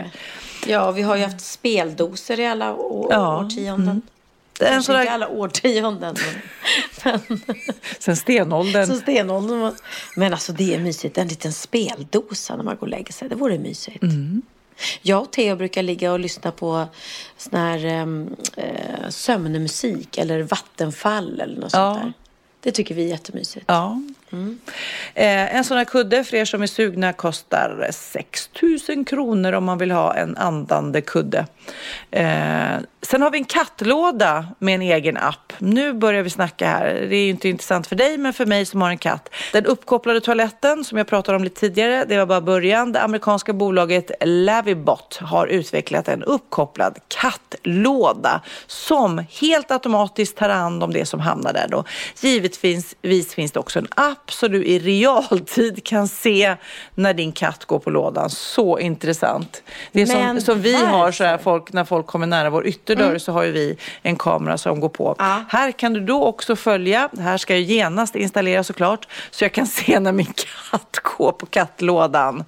det. Ja, vi har ju haft speldoser i alla å- Ja, årtionden. mm. Det är en Kanske sån inte alla årtionden. Men, sen stenåldern. så stenåldern. Men alltså det är mysigt. En liten speldosa när man går och lägger sig. Det vore mysigt. Mm. Jag och Theo brukar ligga och lyssna på sån här um, eh, sömnmusik eller vattenfall eller något sånt Ja. där. Det tycker vi är jättemysigt. Ja. Mm. Eh, en sån här kudde för er som är sugna kostar 6 000 kronor om man vill ha en andande kudde. Eh, sen har vi en kattlåda med en egen app. Nu börjar vi snacka här. Det är ju inte intressant för dig men för mig som har en katt. Den uppkopplade toaletten som jag pratade om lite tidigare, det var bara början. Det amerikanska bolaget Lavibot har utvecklat en uppkopplad kattlåda som helt automatiskt tar hand om det som hamnar där då. Givetvis finns det också en app så du i realtid kan se när din katt går på lådan. Så intressant. Det är som, Men som vi har så här, folk, när folk kommer nära vår ytterdörr Mm. så har ju vi en kamera som går på. Här kan du då också följa, det här ska ju genast installeras såklart, så jag kan se när min katt går på kattlådan.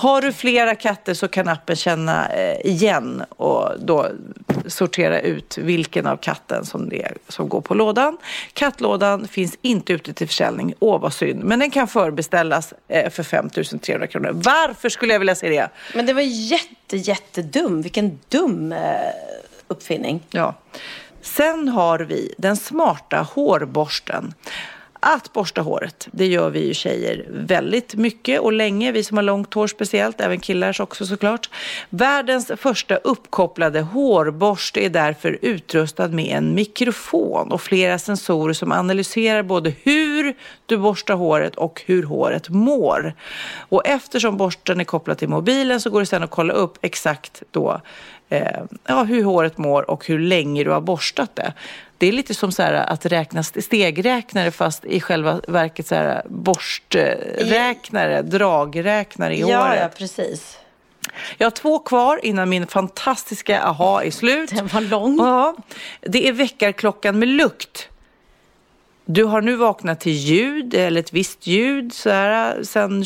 Har du flera katter så kan appen känna eh, igen och då sortera ut vilken av katten som det är som går på lådan. Kattlådan finns inte ute till försäljning, åh vad synd, men den kan förbeställas eh, för 5 300 kronor. Varför skulle jag vilja se det? Men det var jätte, jättedum. Vilken dum eh, uppfinning. Ja. Sen har vi den smarta hårborsten. Att borsta håret, det gör vi ju tjejer väldigt mycket och länge, vi som har långt hår speciellt, även killar också såklart. Världens första uppkopplade hårborste är därför utrustad med en mikrofon och flera sensorer som analyserar både hur du borstar håret och hur håret mår. Och eftersom borsten är kopplad till mobilen så går det sen att kolla upp exakt då eh, ja, hur håret mår och hur länge du har borstat det. Det är lite som så här att räkna stegräknare fast i själva verket så här borsträknare, dragräknare i Ja, håret. ja, precis. Jag har två kvar innan min fantastiska aha är slut. Den var lång. Ja, det är väckarklockan med lukt. Du har nu vaknat till ljud, eller ett visst ljud, så här, sen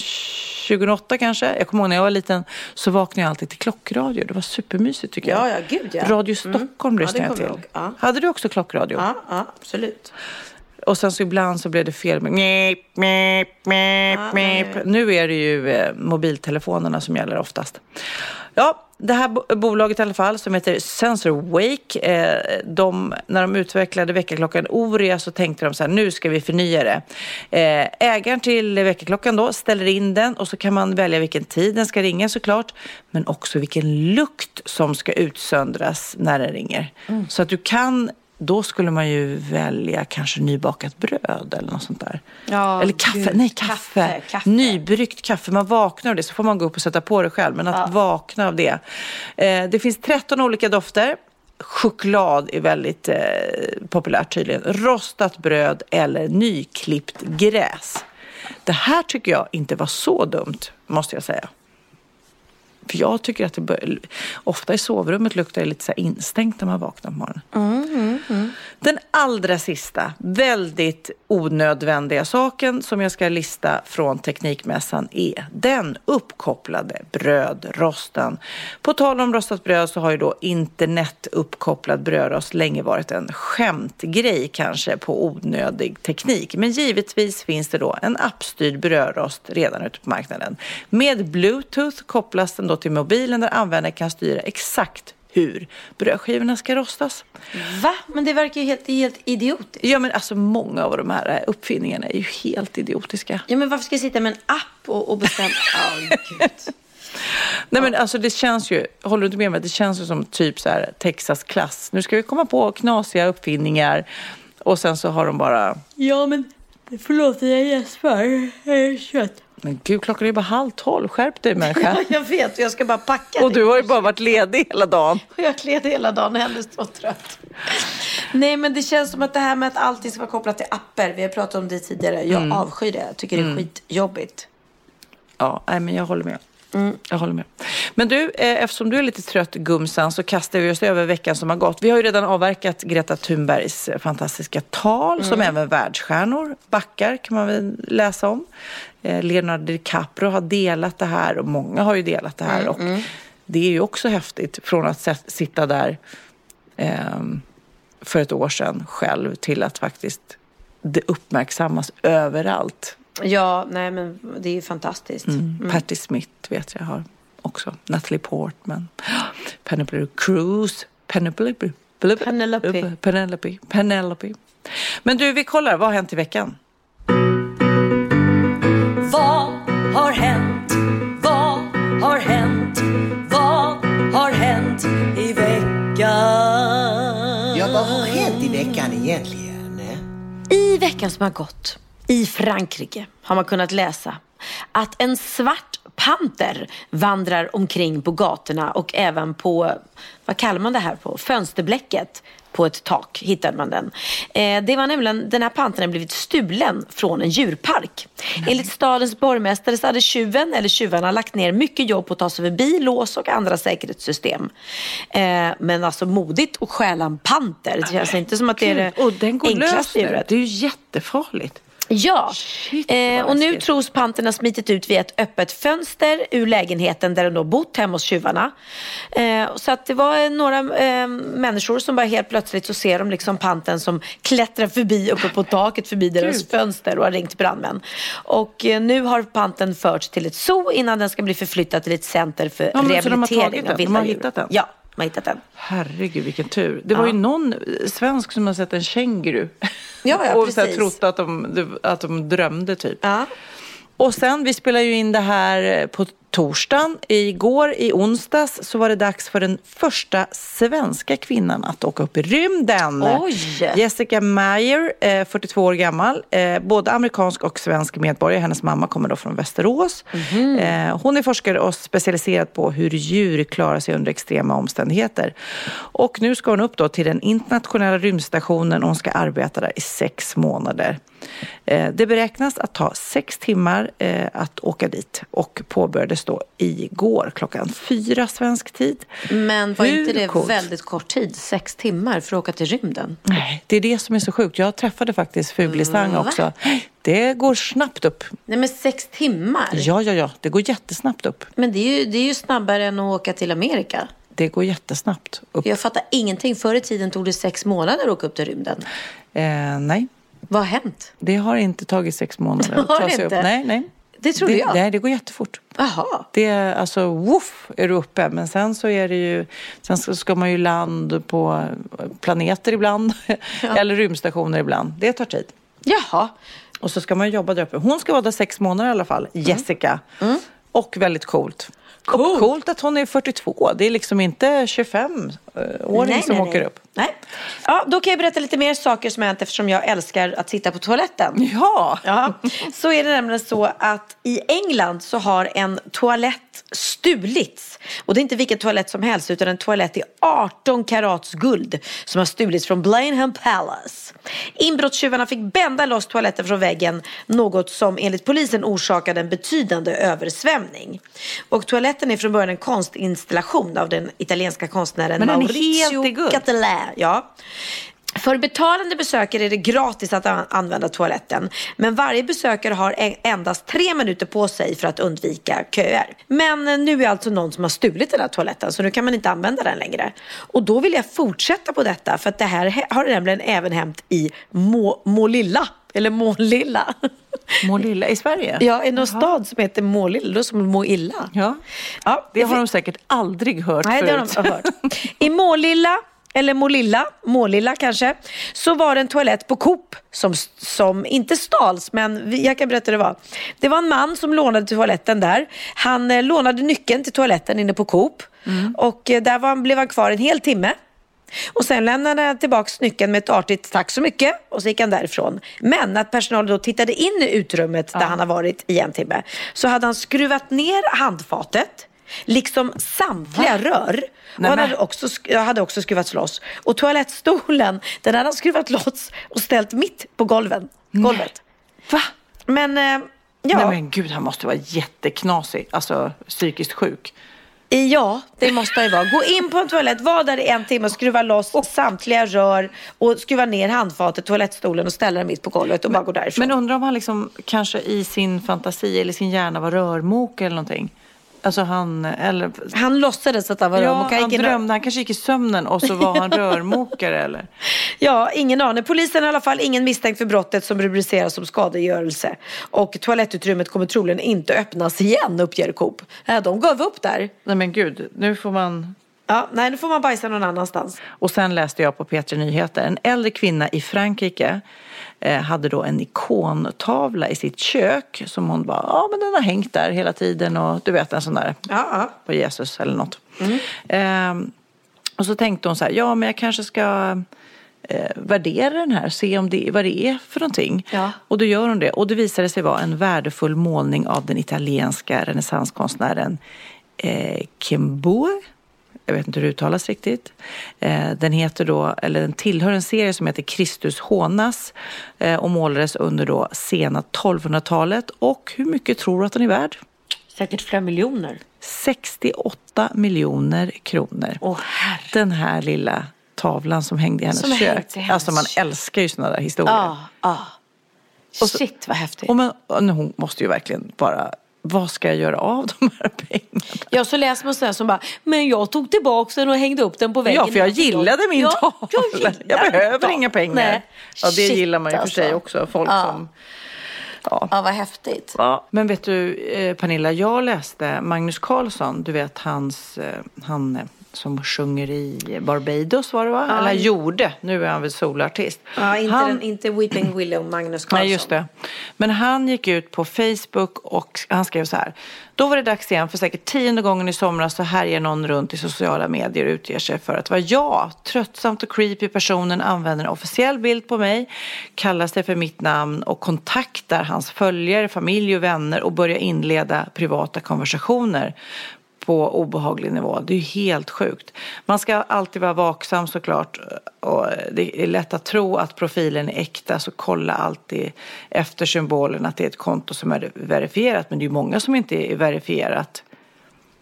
2008 kanske. Jag kommer ihåg när jag var liten så vaknade jag alltid till klockradio. Det var supermysigt tycker jag. Ja, ja, gud ja. Radio Mm. Stockholm Ja, lyssnade det jag till. jag ihåg. Hade du också klockradio? Ja, ja, absolut. Och sen så ibland så blev det fel mjäp, Ja, mjäp. nej. Nu är det ju eh, mobiltelefonerna som gäller oftast. Ja, det här bo- bolaget i alla fall som heter SensorWake, eh, de, när de utvecklade väckarklockan Oria så tänkte de så här, nu ska vi förnya det. Eh, ägaren till väckarklockan då ställer in den och så kan man välja vilken tid den ska ringa såklart, men också vilken lukt som ska utsöndras när den ringer. Mm. Så att du kan då skulle man ju välja kanske nybakat bröd eller något sånt där. Ja, eller kaffe, gud, nej kaffe. kaffe, kaffe. Nybryggt kaffe. Man vaknar av det så får man gå upp och sätta på det själv. Men att vakna av det. Eh, det finns 13 olika dofter. Choklad är väldigt eh, populärt tydligen. Rostat bröd eller nyklippt gräs. Det här tycker jag inte var så dumt, måste jag säga. För jag tycker att det bör, ofta i sovrummet luktar det lite så instängt när man vaknar på morgonen. Mm, mm, mm. Den allra sista, väldigt onödvändiga saken som jag ska lista från Teknikmässan är den uppkopplade brödrosten. På tal om rostat bröd så har ju då internet uppkopplad brödrost länge varit en skämtgrej kanske på onödig teknik. Men givetvis finns det då en appstyrd brödrost redan ute på marknaden. Med bluetooth kopplas den då till mobilen där användaren kan styra exakt hur brödskivorna ska rostas. Va? Men det verkar ju helt, helt idiotiskt. Ja, men alltså många av de här uppfinningarna är ju helt idiotiska. Ja, men varför ska jag sitta med en app och, och bestämma? oh, Gud. Nej men alltså det känns ju, håller du inte med mig? Det känns ju som typ så här Texas klass. Nu ska vi komma på knasiga uppfinningar och sen så har de bara... Ja men förlåt jag gäspar. Kött. Men gud, klockan är bara halv tolv. Skärp dig människa. Ja, jag vet. Jag ska bara packa. Och du har ju bara varit ledig hela dagen. Och jag är ledig hela dagen och ändå så trött. Nej, men det känns som att det här med att allting ska vara kopplat till appar. Vi har pratat om det tidigare. Jag Mm. avskyr det. Jag tycker det är Mm. skitjobbigt. Ja, nej, men jag håller med. Jag håller med. Men du, eh, eftersom du är lite trött Gumsan så kastar vi oss över veckan som har gått. Vi har ju redan avverkat Greta Thunbergs fantastiska tal som Mm. även världsstjärnor backar kan man väl läsa om. Eh, Leonardo DiCaprio har delat det här och många har ju delat det här. Mm, och mm. Det är ju också häftigt från att sitta där ehm, för ett år sedan själv till att faktiskt det uppmärksammas överallt. Ja, nej men det är ju fantastiskt. Mm. Mm. Patti Smith vet jag har också. Natalie Portman. Penelope Cruz. Penelope. Penelope. Penelope. Penelope. Men du, vi kollar. Vad har hänt i veckan? Vad har hänt? Vad har hänt? Vad har hänt i veckan? Ja, vad har hänt i veckan egentligen? I veckan som har gått i Frankrike har man kunnat läsa att en svart panter vandrar omkring på gatorna och även på, vad kallar man det här på, fönsterblecket på ett tak hittade man den. Eh, det var nämligen, den här pantern hade blivit stulen från en djurpark. Enligt stadens borgmästare så hade tjuven eller tjuvarna lagt ner mycket jobb på att ta sig förbi lås och andra säkerhetssystem. Eh, men alltså modigt att stjäla en panter, det känns inte som att det är det och den går lös enklaste nu. djuret. Det är ju jättefarligt. Ja, eh, och nu tros pantern ha smitit ut via ett öppet fönster ur lägenheten där den då bott hemma hos tjuvarna. Eh, så att det var eh, några eh, människor som bara helt plötsligt så ser de liksom panten som klättrar förbi uppe på taket förbi deras fönster och har ringt brandmän. Och eh, nu har panten förts till ett zoo innan den ska bli förflyttad till ett center för Ja, de rehabilitering av den? De har vilda djur. hittat den? Ja, de har hittat den. Herregud, vilken tur. Det var Ja. ju någon svensk som har sett en känguru. Ja, ja, och precis. trott att de, att de drömde typ. Och sen, vi spelar ju in det här på torsdagen. Igår, i onsdags, så var det dags för den första svenska kvinnan att åka upp i rymden. Oj! Jessica Meyer, eh, 42 år gammal, eh, både amerikansk och svensk medborgare. Hennes mamma kommer då från Västerås. Eh, hon är forskare och specialiserad på hur djur klarar sig under extrema omständigheter. Och nu ska hon upp då till den internationella rymdstationen och hon ska arbeta där i sex månader. Eh, det beräknas att ta sex timmar eh, att åka dit och påbörjades då igår klockan fyra svensk tid. Men var Hur inte det coolt? väldigt kort tid, sex timmar för att åka till rymden? Nej, det är det som är så sjukt. Jag träffade faktiskt Fuglesang Mm, också. Det går snabbt upp. Nej men sex timmar? Ja, ja, ja. Det går jättesnabbt upp. Men det är, ju, det är ju snabbare än att åka till Amerika. Det går jättesnabbt upp. Jag fattar ingenting. Förr i tiden tog det sex månader att åka upp till rymden. Eh, nej, Vad har hänt? det har inte tagit sex månader att ta sig inte? upp. Nej, nej. Det trodde det, jag. Nej, det går jättefort. Jaha. Det är alltså, woof, är du uppe. Men sen så är det ju, sen ska man ju land på planeter ibland. Eller rymdstationer ibland. Det tar tid. Jaha. Och så ska man jobba där uppe. Hon ska vara där sex månader i alla fall, Jessica. Och väldigt coolt. Och coolt att hon är 42. Det är liksom inte 25 eh, åring Nej, som nej, åker nej. upp. Nej. Ja, då kan jag berätta lite mer saker som har hänt eftersom jag älskar att sitta på toaletten. Ja! ja. Så är det nämligen så att i England så har en toalett stulits. Och det är inte vilken toalett som helst utan en toalett i 18 karats guld som har stulits från Blenheim Palace. Inbrottstjuvarna fick bända loss toaletten från väggen, något som enligt polisen orsakade en betydande översvämning. Och toaletten är från början en konstinstallation av den italienska konstnären Men guld. Cattelä. Ja. För betalande besökare är det gratis att an- använda toaletten. Men varje besökare har endast tre minuter på sig för att undvika köer. Men eh, nu är alltså någon som har stulit den här toaletten så nu kan man inte använda den längre. Och då vill jag fortsätta på detta för att det här har nämligen även hänt i Må- Målilla. Eller Målilla. Målilla i Sverige? Ja, i någon stad som heter Målilla, som må illa. Ja. ja Det har de säkert aldrig hört Nej, det har förut. de hört. I Målilla, eller Målilla, Målilla kanske, så var det en toalett på Coop som, som inte stals, men vi- jag kan berätta hur det var. Det var en man som lånade toaletten där. Han eh, lånade nyckeln till toaletten inne på Coop och eh, där var, blev han kvar en hel timme. Och sen lämnade han tillbaka nyckeln med ett artigt tack så mycket och så gick han därifrån. Men när personalen då tittade in i utrymmet där han har varit i en timme så hade han skruvat ner handfatet, liksom samtliga rör. Och han hade också, hade också skruvats loss. Och toalettstolen, den hade han skruvat loss och ställt mitt på golven, golvet. Va? Men, eh, ja. Nej men gud, han måste vara jätteknasig. Alltså psykiskt sjuk. Ja, det måste det vara. Gå in på en toalett, var där i en timme och skruva loss samtliga rör och skruva ner handfatet, toalettstolen och ställa den mitt på golvet och bara gå därifrån. Men undrar om han liksom kanske i sin fantasi eller sin hjärna var rörmokare eller någonting. Alltså han, eller... Han låtsades att han var ja, rörmokare. han drömde, han kanske gick i sömnen och så var han rörmokare eller? Ja, ingen aning. Polisen i alla fall ingen misstänkt för brottet som rubriceras som skadegörelse. Och toalettutrymmet kommer troligen inte öppnas igen, uppger Coop. Ja, de gav upp där. Nej men gud, nu får man... Ja, nej, nu får man bajsa någon annanstans. Och sen läste jag på P3 Nyheter, en äldre kvinna i Frankrike hade då en ikontavla i sitt kök som hon bara, ja men den har hängt där hela tiden och du vet en sån där Ja, ja. på Jesus eller något. Ehm, och så tänkte hon så här, ja men jag kanske ska eh, värdera den här, se om det, vad det är för någonting. Ja. Och då gör hon det. Och det visade sig vara en värdefull målning av den italienska renässanskonstnären eh, Kimbour. Jag vet inte hur det uttalas riktigt. Eh, den heter då, eller den tillhör en serie som heter Kristus hånas eh, och målades under då sena 1200-talet. Och hur mycket tror du att den är värd? Säkert flera miljoner. 68 miljoner kronor. Åh, Den här lilla tavlan som hängde i hennes Som kök. i hennes Alltså man älskar ju sådana där historier. Och så- Shit vad häftigt. Och men, hon måste ju verkligen bara, vad ska jag göra av de här pengarna? Ja, så läser man sådär som bara, men jag tog tillbaka den och hängde upp den på väggen. Ja, för jag gillade min Ja, tavla. jag Jag, gillar behöver inga pengar. Nej. Ja, det Shit, gillar man ju för sig alltså. också. Folk Ja. som... Ja. Ja, vad häftigt. Ja, men vet du eh, Pernilla, jag läste Magnus Carlsson, du vet hans, eh, han eh, som sjunger i Barbados var det va? Eller gjorde, nu är han väl solartist. Ja, inte, han, den, inte Weeping Willow, Magnus Carlsson. Nej, just det. Men han gick ut på Facebook och han skrev så här. Då var det dags igen för säkert tionde gången i somras så härjar någon runt i sociala medier och utger sig för att vara jag. Tröttsamt och creepy personen använder en officiell bild på mig, kallar sig för mitt namn och kontaktar hans följare, familj och vänner och börjar inleda privata konversationer på obehaglig nivå. Det är helt sjukt. Man ska alltid vara vaksam såklart. Och det är lätt att tro att profilen är äkta så kolla alltid efter symbolen att det är ett konto som är verifierat. Men det är ju många som inte är verifierat.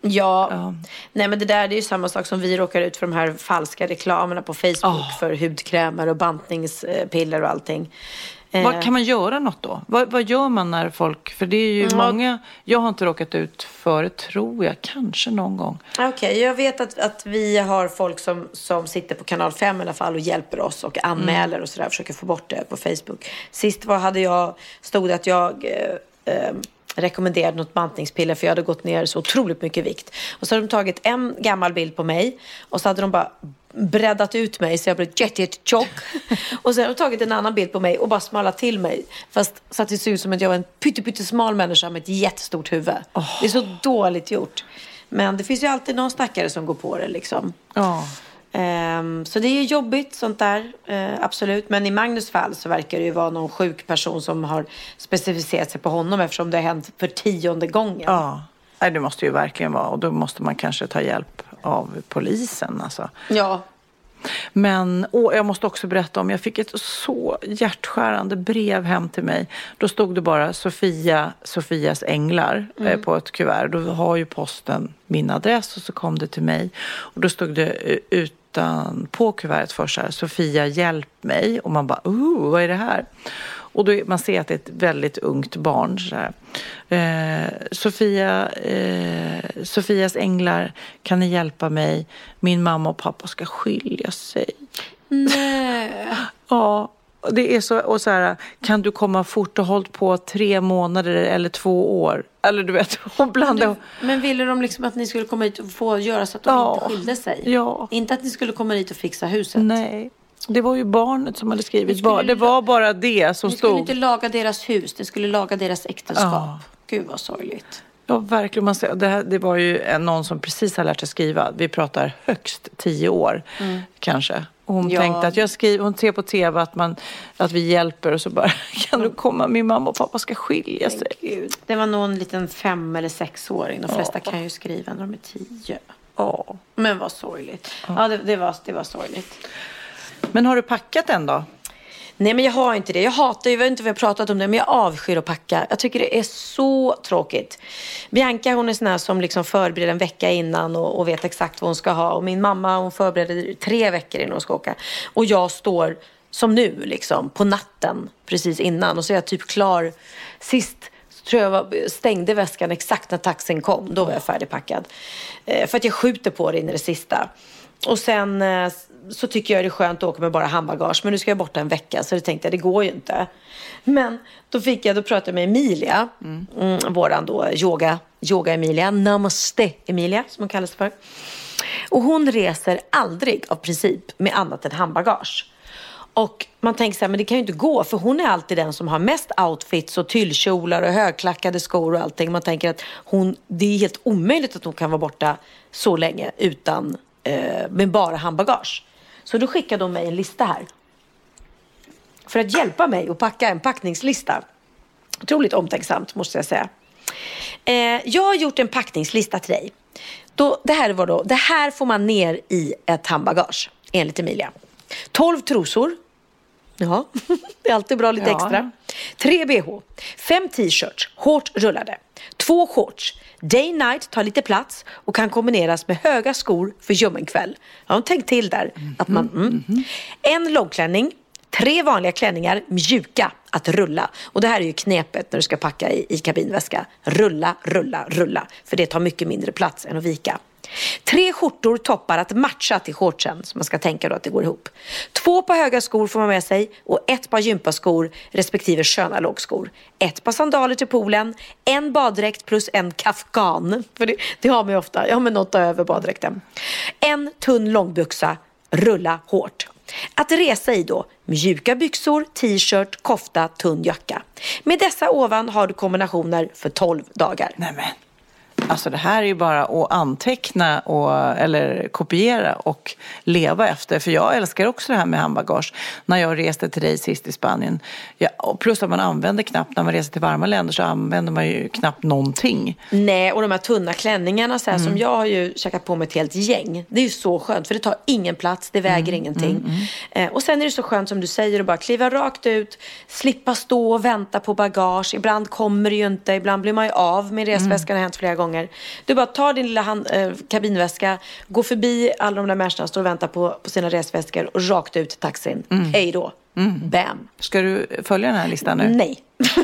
Ja. nej men det där det är ju samma sak som vi råkar ut för de här falska reklamerna på Facebook för hudkrämer och bantningspiller och allting. Eh, Vad, kan man göra något då? Vad, vad gör man när folk, för det är ju Ja. många, jag har inte råkat ut för det tror jag, kanske någon gång. Okej, jag vet att, att vi har folk som, som sitter på kanal 5 i alla fall och hjälper oss och anmäler och sådär, försöker få bort det på Facebook. Sist var, hade jag, stod det att jag eh, eh, rekommenderade något bantningspiller för jag hade gått ner så otroligt mycket vikt. Och så hade de tagit en gammal bild på mig och så hade de bara breddat ut mig så jag blev jätte, jätte tjock. och sen har de tagit en annan bild på mig och bara smalat till mig. Fast så att det ser ut som att jag var en pytte, pytte smal människa med ett jättestort huvud. Det är så dåligt gjort. Men det finns ju alltid någon stackare som går på det liksom. Ja. Ehm, så det är jobbigt sånt där, eh, absolut. Men i Magnus fall så verkar det ju vara någon sjuk person som har specificerat sig på honom eftersom det har hänt för tionde gången. Ja, Nej, det måste ju verkligen vara och då måste man kanske ta hjälp av polisen alltså. Ja. Men åh, jag måste också berätta om, jag fick ett så hjärtskärande brev hem till mig. Då stod det bara Sofia, Sofias änglar eh, Mm. på ett kuvert. Då har ju posten min adress och så kom det till mig. Och då stod det eh, utan på kuvertet för så här, Sofia hjälp mig. Och man bara, oh, vad är det här? Och då man ser att det är ett väldigt ungt barn. Så. Eh, Sofia, eh, Sofias änglar, kan ni hjälpa mig? Min mamma och pappa ska skilja sig. Nej. Ja, det är så, och så här, kan du komma fort och hållit på tre månader eller två år? Eller du vet, och blanda. Men ville de liksom att ni skulle komma hit och få göra så att de Ja. inte skilde sig? Ja. Inte att ni skulle komma hit och fixa huset? Nej. Det var ju barnet som hade skrivit. skulle det var bara det som Ni skulle stod. inte laga deras hus, ni skulle laga deras äktenskap. Ja. Gud vad sorgligt. Ja, verkligen. Man ser, det, här, det var ju någon som precis har lärt sig skriva. Vi pratar högst tio år Mm. kanske. Och hon Ja. tänkte att jag skriver, hon ser på tv att, man, att vi hjälper och så bara, kan du komma? Min mamma och pappa ska skilja sig. Gud. Det var någon liten fem eller sexåring. De flesta kan ju skriva när de är tio. Ja. Men vad sorgligt. Ja, det, det, var, det var sorgligt. Men har du packat än då? Nej, men jag har inte det. Jag hatar, jag vet inte vad jag har pratat om det, men jag avskyr att packa. Jag tycker det är så tråkigt. Bianca hon är sån här som liksom förbereder en vecka innan och, och vet exakt vad hon ska ha. Och min mamma hon förbereder tre veckor innan hon ska åka. Och jag står som nu liksom på natten precis innan och så är jag typ klar. Sist tror jag var, stängde väskan exakt när taxin kom. Då var jag färdigpackad. Eh, för att jag skjuter på det in i det sista. Och sen eh, så tycker jag det är skönt att åka med bara handbagage. Men nu ska jag borta en vecka så det tänkte jag det går ju inte. Men då fick jag, då pratade jag med Emilia. Mm, våran då yoga, yoga Emilia. Namaste Emilia som hon kallas för. Och hon reser aldrig av princip med annat än handbagage. Och man tänker så här, men det kan ju inte gå för hon är alltid den som har mest outfits och tyllkjolar och högklackade skor och allting. Man tänker att hon, det är helt omöjligt att hon kan vara borta så länge utan, eh, med bara handbagage. Så då skickade de mig en lista här. För att hjälpa mig att packa en packningslista. Otroligt omtänksamt måste jag säga. Eh, jag har gjort en packningslista till dig. Då, det, här var då, det här får man ner i ett handbagage enligt Emilia. 12 trosor. Ja, det är alltid bra lite Ja. extra. Tre bh. Fem t-shirts, hårt rullade. Två shorts. Day night tar lite plats och kan kombineras med höga skor för ljummenkväll. Jag har tänkt till där. Att man, mm. En långklänning. Tre vanliga klänningar, mjuka att rulla. Och det här är ju knepet när du ska packa i, i kabinväska. Rulla, rulla, rulla. För det tar mycket mindre plats än att vika. Tre skjortor, toppar att matcha till shortsen. Så man ska tänka då att det går ihop. Två par höga skor får man med sig och ett par gympaskor respektive sköna lågskor. Ett par sandaler till poolen, en baddräkt plus en kafkan. För det, det har man ju ofta. Ja, men något över baddräkten. En tunn långbyxa, rulla hårt. Att resa i då, mjuka byxor, t-shirt, kofta, tunn jacka. Med dessa ovan har du kombinationer för 12 dagar. Nämen. Alltså det här är ju bara att anteckna och, eller kopiera och leva efter. För jag älskar också det här med handbagage. När jag reste till dig sist i Spanien. Ja, och plus att man använder knappt, när man reser till varma länder så använder man ju knappt någonting. Nej, och de här tunna klänningarna så här, Mm. som jag har ju käkat på mig ett helt gäng. Det är ju så skönt för det tar ingen plats, det Mm, väger ingenting. Eh, och sen är det så skönt som du säger att bara kliva rakt ut, slippa stå och vänta på bagage. Ibland kommer det ju inte, ibland blir man ju av med resväskan, det har hänt flera gånger. Du bara tar din lilla hand, eh, kabinväska, går förbi alla de där människorna som står och väntar på, på sina resväskor och rakt ut till taxin. Mm. Hej då. Bam. Ska du följa den här listan nu? Nej.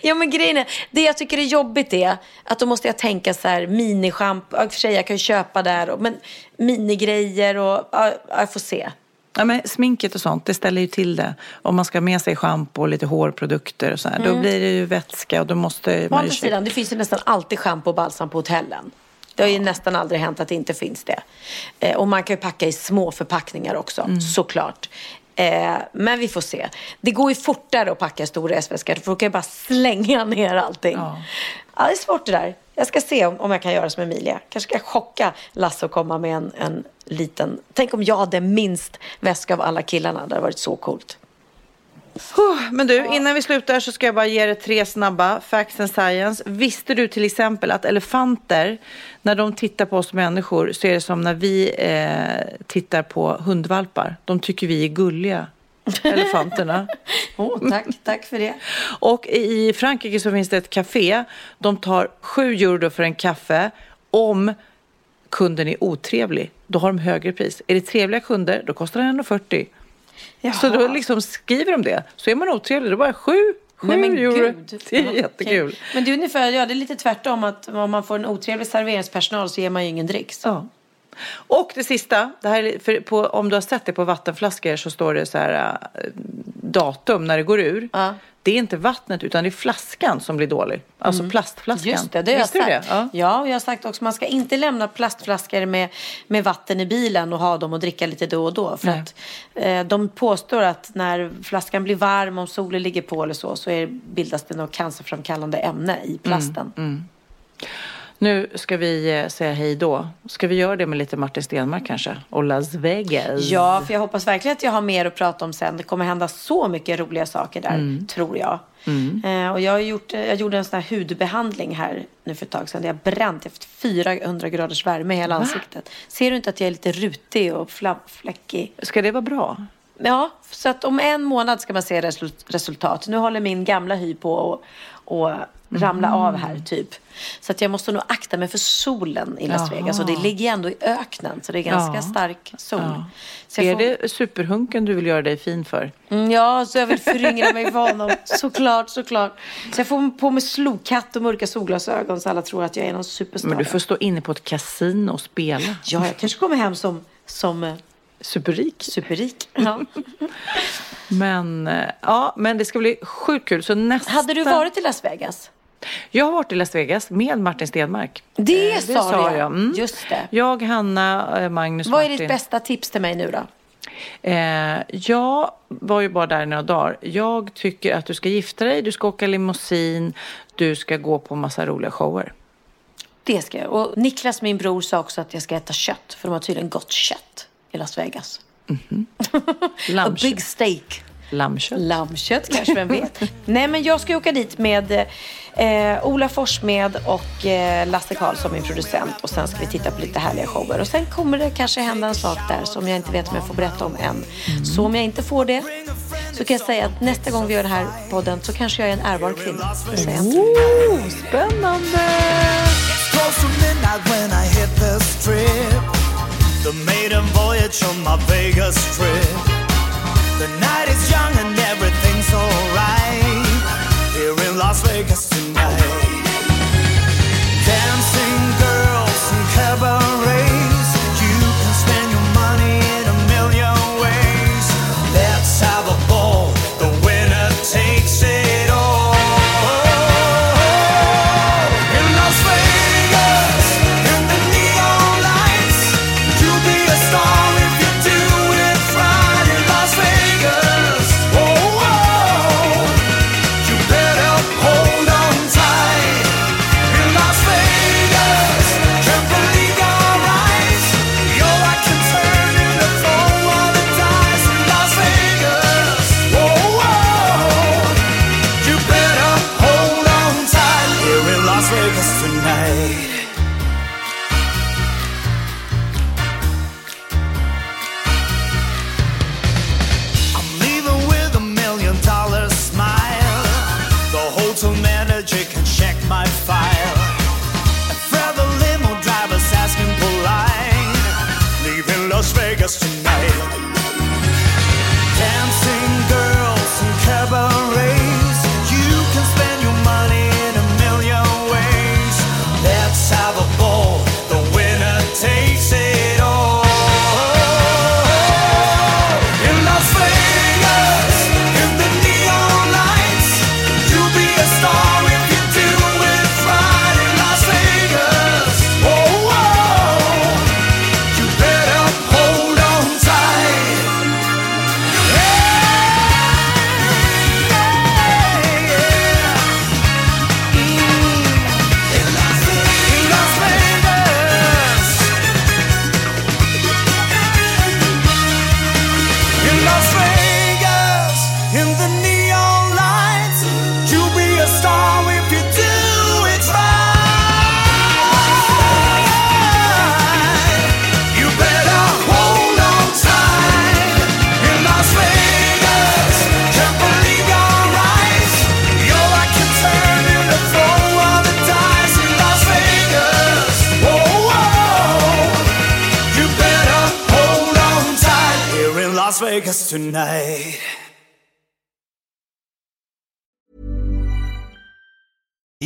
Ja men grejen är, det jag tycker är jobbigt är att då måste jag tänka så här i och för sig jag kan ju köpa där, men minigrejer och ja, jag får se. Ja, men sminket och sånt, det ställer ju till det. Om man ska ha med sig schampo och lite hårprodukter och så här, då Mm. blir det ju vätska och då måste Å man andra ju... sidan, det finns ju nästan alltid schampo och balsam på hotellen. Det har ju nästan aldrig hänt att det inte finns det. Eh, och man kan ju packa i små förpackningar också, Mm. såklart. Eh, men vi får se. Det går ju fortare att packa stora resväskor för då kan jag bara slänga ner allting. Ja. det är svårt det där. Jag ska se om, om jag kan göra som Emilia. Kanske ska jag chocka Lasse och komma med en, en liten... Tänk om jag hade minst väska av alla killarna. Det hade varit så coolt. Men du, innan vi slutar så ska jag bara ge dig tre snabba facts and science. Visste du till exempel att elefanter, när de tittar på oss människor så är det som när vi eh, tittar på hundvalpar. De tycker vi är gulliga, elefanterna. oh, tack, tack för det. Och i Frankrike så finns det ett café. De tar 7 euro för en kaffe om kunden är otrevlig. Då har de högre pris. Är det trevliga kunder, då kostar den 1,40. Så då liksom skriver de det. Så är man otrevlig, då bara 7 7 Nej, men euro. gud. Det är jättekul. okej. Men det är ungefär, ja det är lite tvärtom att om man får en otrevlig serveringspersonal så ger man ju ingen dricks. Ja. Och det sista, det här är på, om du har sett det på vattenflaskor så står det så här äh, datum när det går ur. Det är inte vattnet utan det är flaskan som blir dålig. Alltså plastflaskan. Mm. Just det, det har jag sagt. det? Ja. Ja. och jag har sagt också man ska inte lämna plastflaskor med, med vatten i bilen och ha dem och dricka lite då och då. För Nej. att eh, de påstår att när flaskan blir varm, om solen ligger på eller så, så är, bildas det något cancerframkallande ämne i plasten. Mm. Nu ska vi eh, säga hej då. Ska vi göra det med lite Martin Stenmark kanske? Och Las Vegas. Ja, för jag hoppas verkligen att jag har mer att prata om sen. Det kommer hända så mycket roliga saker där, Mm. tror jag. Mm. Eh, och jag, har gjort, eh, jag gjorde en sån här hudbehandling här nu för ett tag sedan. Jag bränt efter 400 graders värme i hela Va? ansiktet. Ser du inte att jag är lite rutig och fläckig? Ska det vara bra? Ja, så att om en månad ska man se resul- resultat. Nu håller min gamla hy på att och ramla Mm. av här typ. Så att jag måste nog akta mig för solen i Las. Vegas. Och det ligger ändå i öknen, så det är ganska Ja. stark sol. Ja. Så är får- det superhunken du vill göra dig fin för? Mm, ja, så jag vill föryngra mig för honom. Såklart, såklart. Så jag får på mig slokhatt och mörka solglasögon så alla tror att jag är någon superstar. Men du får stå inne på ett kasino och spela. Ja, jag kanske kommer hem som, som eh, Superrik. superrik. Ja. Men, eh, ja, men det ska bli sjukt kul. Så nästa... Hade du varit i Las Vegas? Jag har varit i Las Vegas med Martin Stenmark. Det Eh, sa du, ja. jag. Mm. Just det. Jag, Hanna, eh, Magnus, Vad är Martin. ditt bästa tips till mig nu då? Eh, jag var ju bara där i några dagar. Jag tycker att du ska gifta dig, du ska åka limousin, du ska gå på massa roliga shower. Det ska jag. Och Niklas, min bror, sa också att jag ska äta kött. För de har tydligen gott kött i Las Vegas. A Lammkött. big steak. Lammkött. Lammkött kanske, vem vet. Nej, men jag ska åka dit med eh, Ola Forssmed och eh, Lasse Karlsson, min producent. Och sen ska vi titta på lite härliga shower. Och sen kommer det kanske hända en sak där som jag inte vet om jag får berätta om än. Så om jag inte får det så kan jag säga att nästa gång vi gör den här podden så kanske jag är en ärbar kvinna. Oh, spännande! The maiden voyage on my Vegas trip. The night is young and everything's alright. Here in Las Vegas tonight.